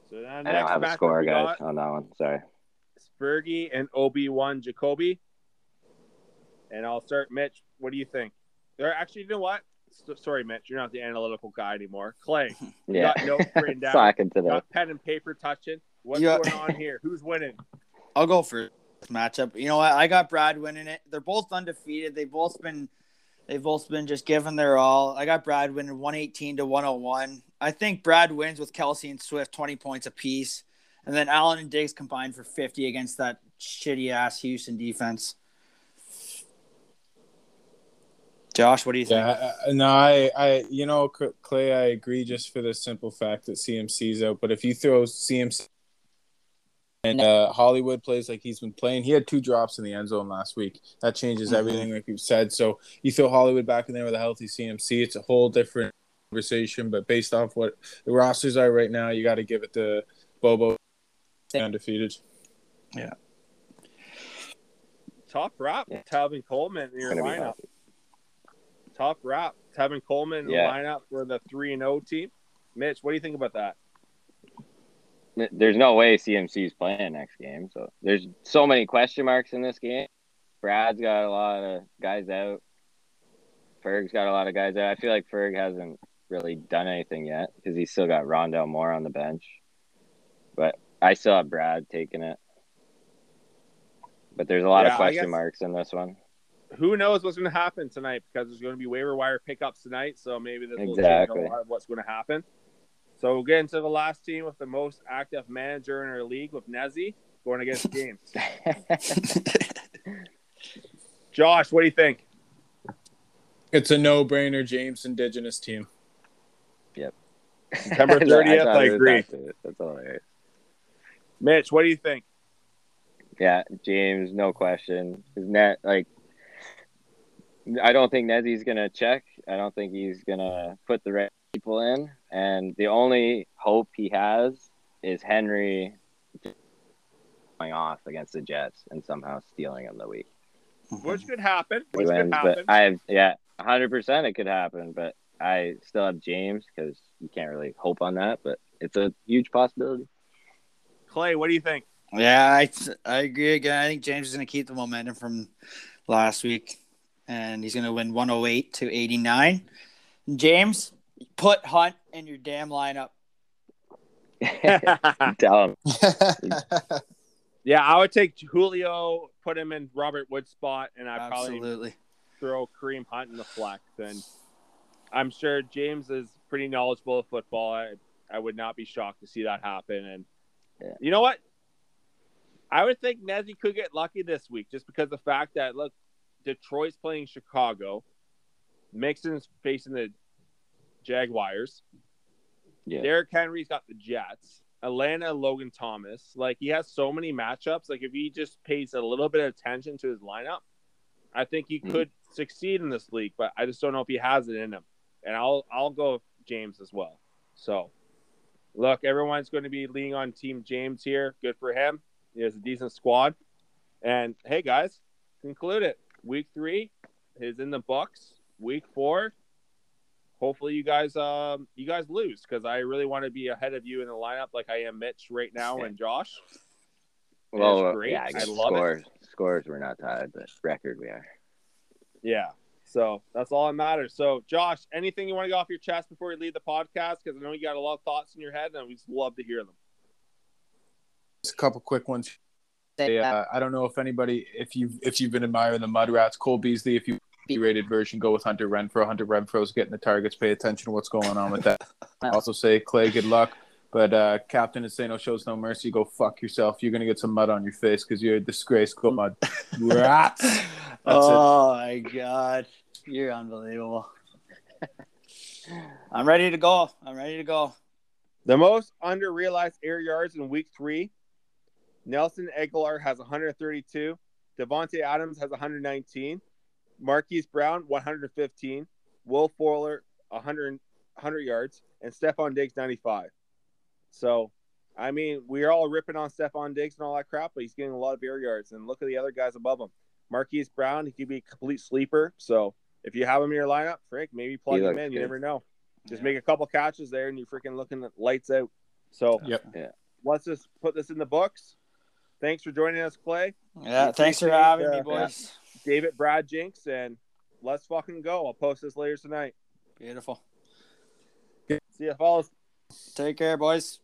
So now I don't have a score, guys, got on that one. Sorry. Spurgy and Obi Wan Jacoby. And I'll start Mitch. What do you think? There actually, you know what? S- sorry, Mitch, you're not the analytical guy anymore. Clay, [LAUGHS] you Yeah. got notes written [LAUGHS] down. Slacking today. got pen and paper touching. What's Yeah. going on here? Who's winning? I'll go for this matchup. You know what? I got Brad winning it. They're both undefeated. They've both been they've both been just giving their all. I got Brad winning 118 to 101. I think Brad wins with Kelce and Swift 20 points apiece. And then Allen and Diggs combined for 50 against that shitty ass Houston defense. Josh, what do you think? Yeah, I- no, I, I, you know, Clay, I agree just for the simple fact that CMC's out. But if you throw CMC and uh, Hollywood plays like he's been playing. He had two drops in the end zone last week. That changes Mhm. everything, like you said. So you throw Hollywood back in there with a healthy CMC, it's a whole different conversation. But based off what the rosters are right now, you got to give it to Bobo. Stay undefeated. Top rap, Yeah. Tevin Coleman in your lineup. Top rap, Tevin Coleman in Yeah. the lineup for the three and O team. Mitch, what do you think about that? There's no way CMC's playing next game. So there's so many question marks in this game. Brad's got a lot of guys out. Ferg's got a lot of guys out. I feel like Ferg hasn't really done anything yet because he's still got Rondale Moore on the bench. But I still have Brad taking it. But there's a lot Yeah, of question guess- marks in this one. Who knows what's going to happen tonight because there's going to be waiver wire pickups tonight. So maybe this will Exactly. change a lot of what's going to happen. So we'll get into the last team with the most active manager in our league with Nezzy going against James. [LAUGHS] Josh, what do you think? It's a no-brainer, James Indigenous team. Yep. September 30th, thought [LAUGHS] I agree. That's hilarious. Mitch, what do you think? Yeah, James, no question. His net, like, I don't think Nezzy's gonna check. I don't think he's gonna put the right people in. And the only hope he has is Henry going off against the Jets and somehow stealing him the week. Mm-hmm. Which could happen. He Which could happen. but I have, yeah, hundred percent it could happen. But I still have James because you can't really hope on that. But it's a huge possibility. Clay, what do you think? Yeah, I I agree again. I think James is going to keep the momentum from last week, and he's going to win 108 to 89. James, put Hunt in your damn lineup. [LAUGHS] [LAUGHS] Tell him. yeah, I would take Julio, put him in Robert Woods' spot, and I'd probably throw Kareem Hunt in the flex. And I'm sure James is pretty knowledgeable of football. I, I would not be shocked to see that happen. And Yeah. you know what? I would think Nezzy could get lucky this week just because the fact that, look, Detroit's playing Chicago, Mixon's facing the Jaguars. Yeah. Derrick Henry's got the Jets. Atlanta, Logan Thomas. Like he has so many matchups. Like if he just pays a little bit of attention to his lineup, I think he Mhm. could succeed in this league. But I just don't know if he has it in him. And I'll I'll go James as well. So, look, everyone's going to be leaning on Team James here. Good for him. He has a decent squad. And hey, guys, conclude it. Week three is in the books. Week four, hopefully you guys um you guys lose because I really want to be ahead of you in the lineup like I am Mitch right now and Josh. Well, It's great. yeah, I I love it. scores scores we're not tied, but record we are. Yeah. So that's all that matters. So Josh, anything you want to go off your chest before you leave the podcast? Because I know you got a lot of thoughts in your head and we just love to hear them. Just a couple quick ones. Uh, I don't know if anybody, if you if you've been admiring the Mud Rats, Cole Beasley, if you rated version, go with Hunter Renfrow. Hunter Renfrow's getting the targets. Pay attention to what's going on with that. [LAUGHS] also say Clay, good luck. But uh, Captain Insano shows no mercy. Go fuck yourself. You're gonna get some mud on your face because you're a disgrace. Go mud [LAUGHS] rats. That's it. oh my god, you're unbelievable. [LAUGHS] I'm ready to go. I'm ready to go. The most under realized air yards in week three. Nelson Agholor has 132. Davante Adams has 119. Marquise Brown 115. Will Fuller 100, 100 yards, and Stefon Diggs 95. So, I mean, we're all ripping on Stefon Diggs and all that crap, but he's getting a lot of air yards. And look at the other guys above him. Marquise Brown, he could be a complete sleeper. So, if you have him in your lineup, frick, maybe plug He him looks in. You never know. Just Yeah. make a couple catches there, and you're freaking looking at lights out. So, Yep. Yeah. let's just put this in the books. Thanks for joining us, Clay. Yeah, We thanks for having uh, me, boys. David, Brad, Jinx, and let's fucking go. I'll post this later tonight. Beautiful. See you, fellas. Take care, boys.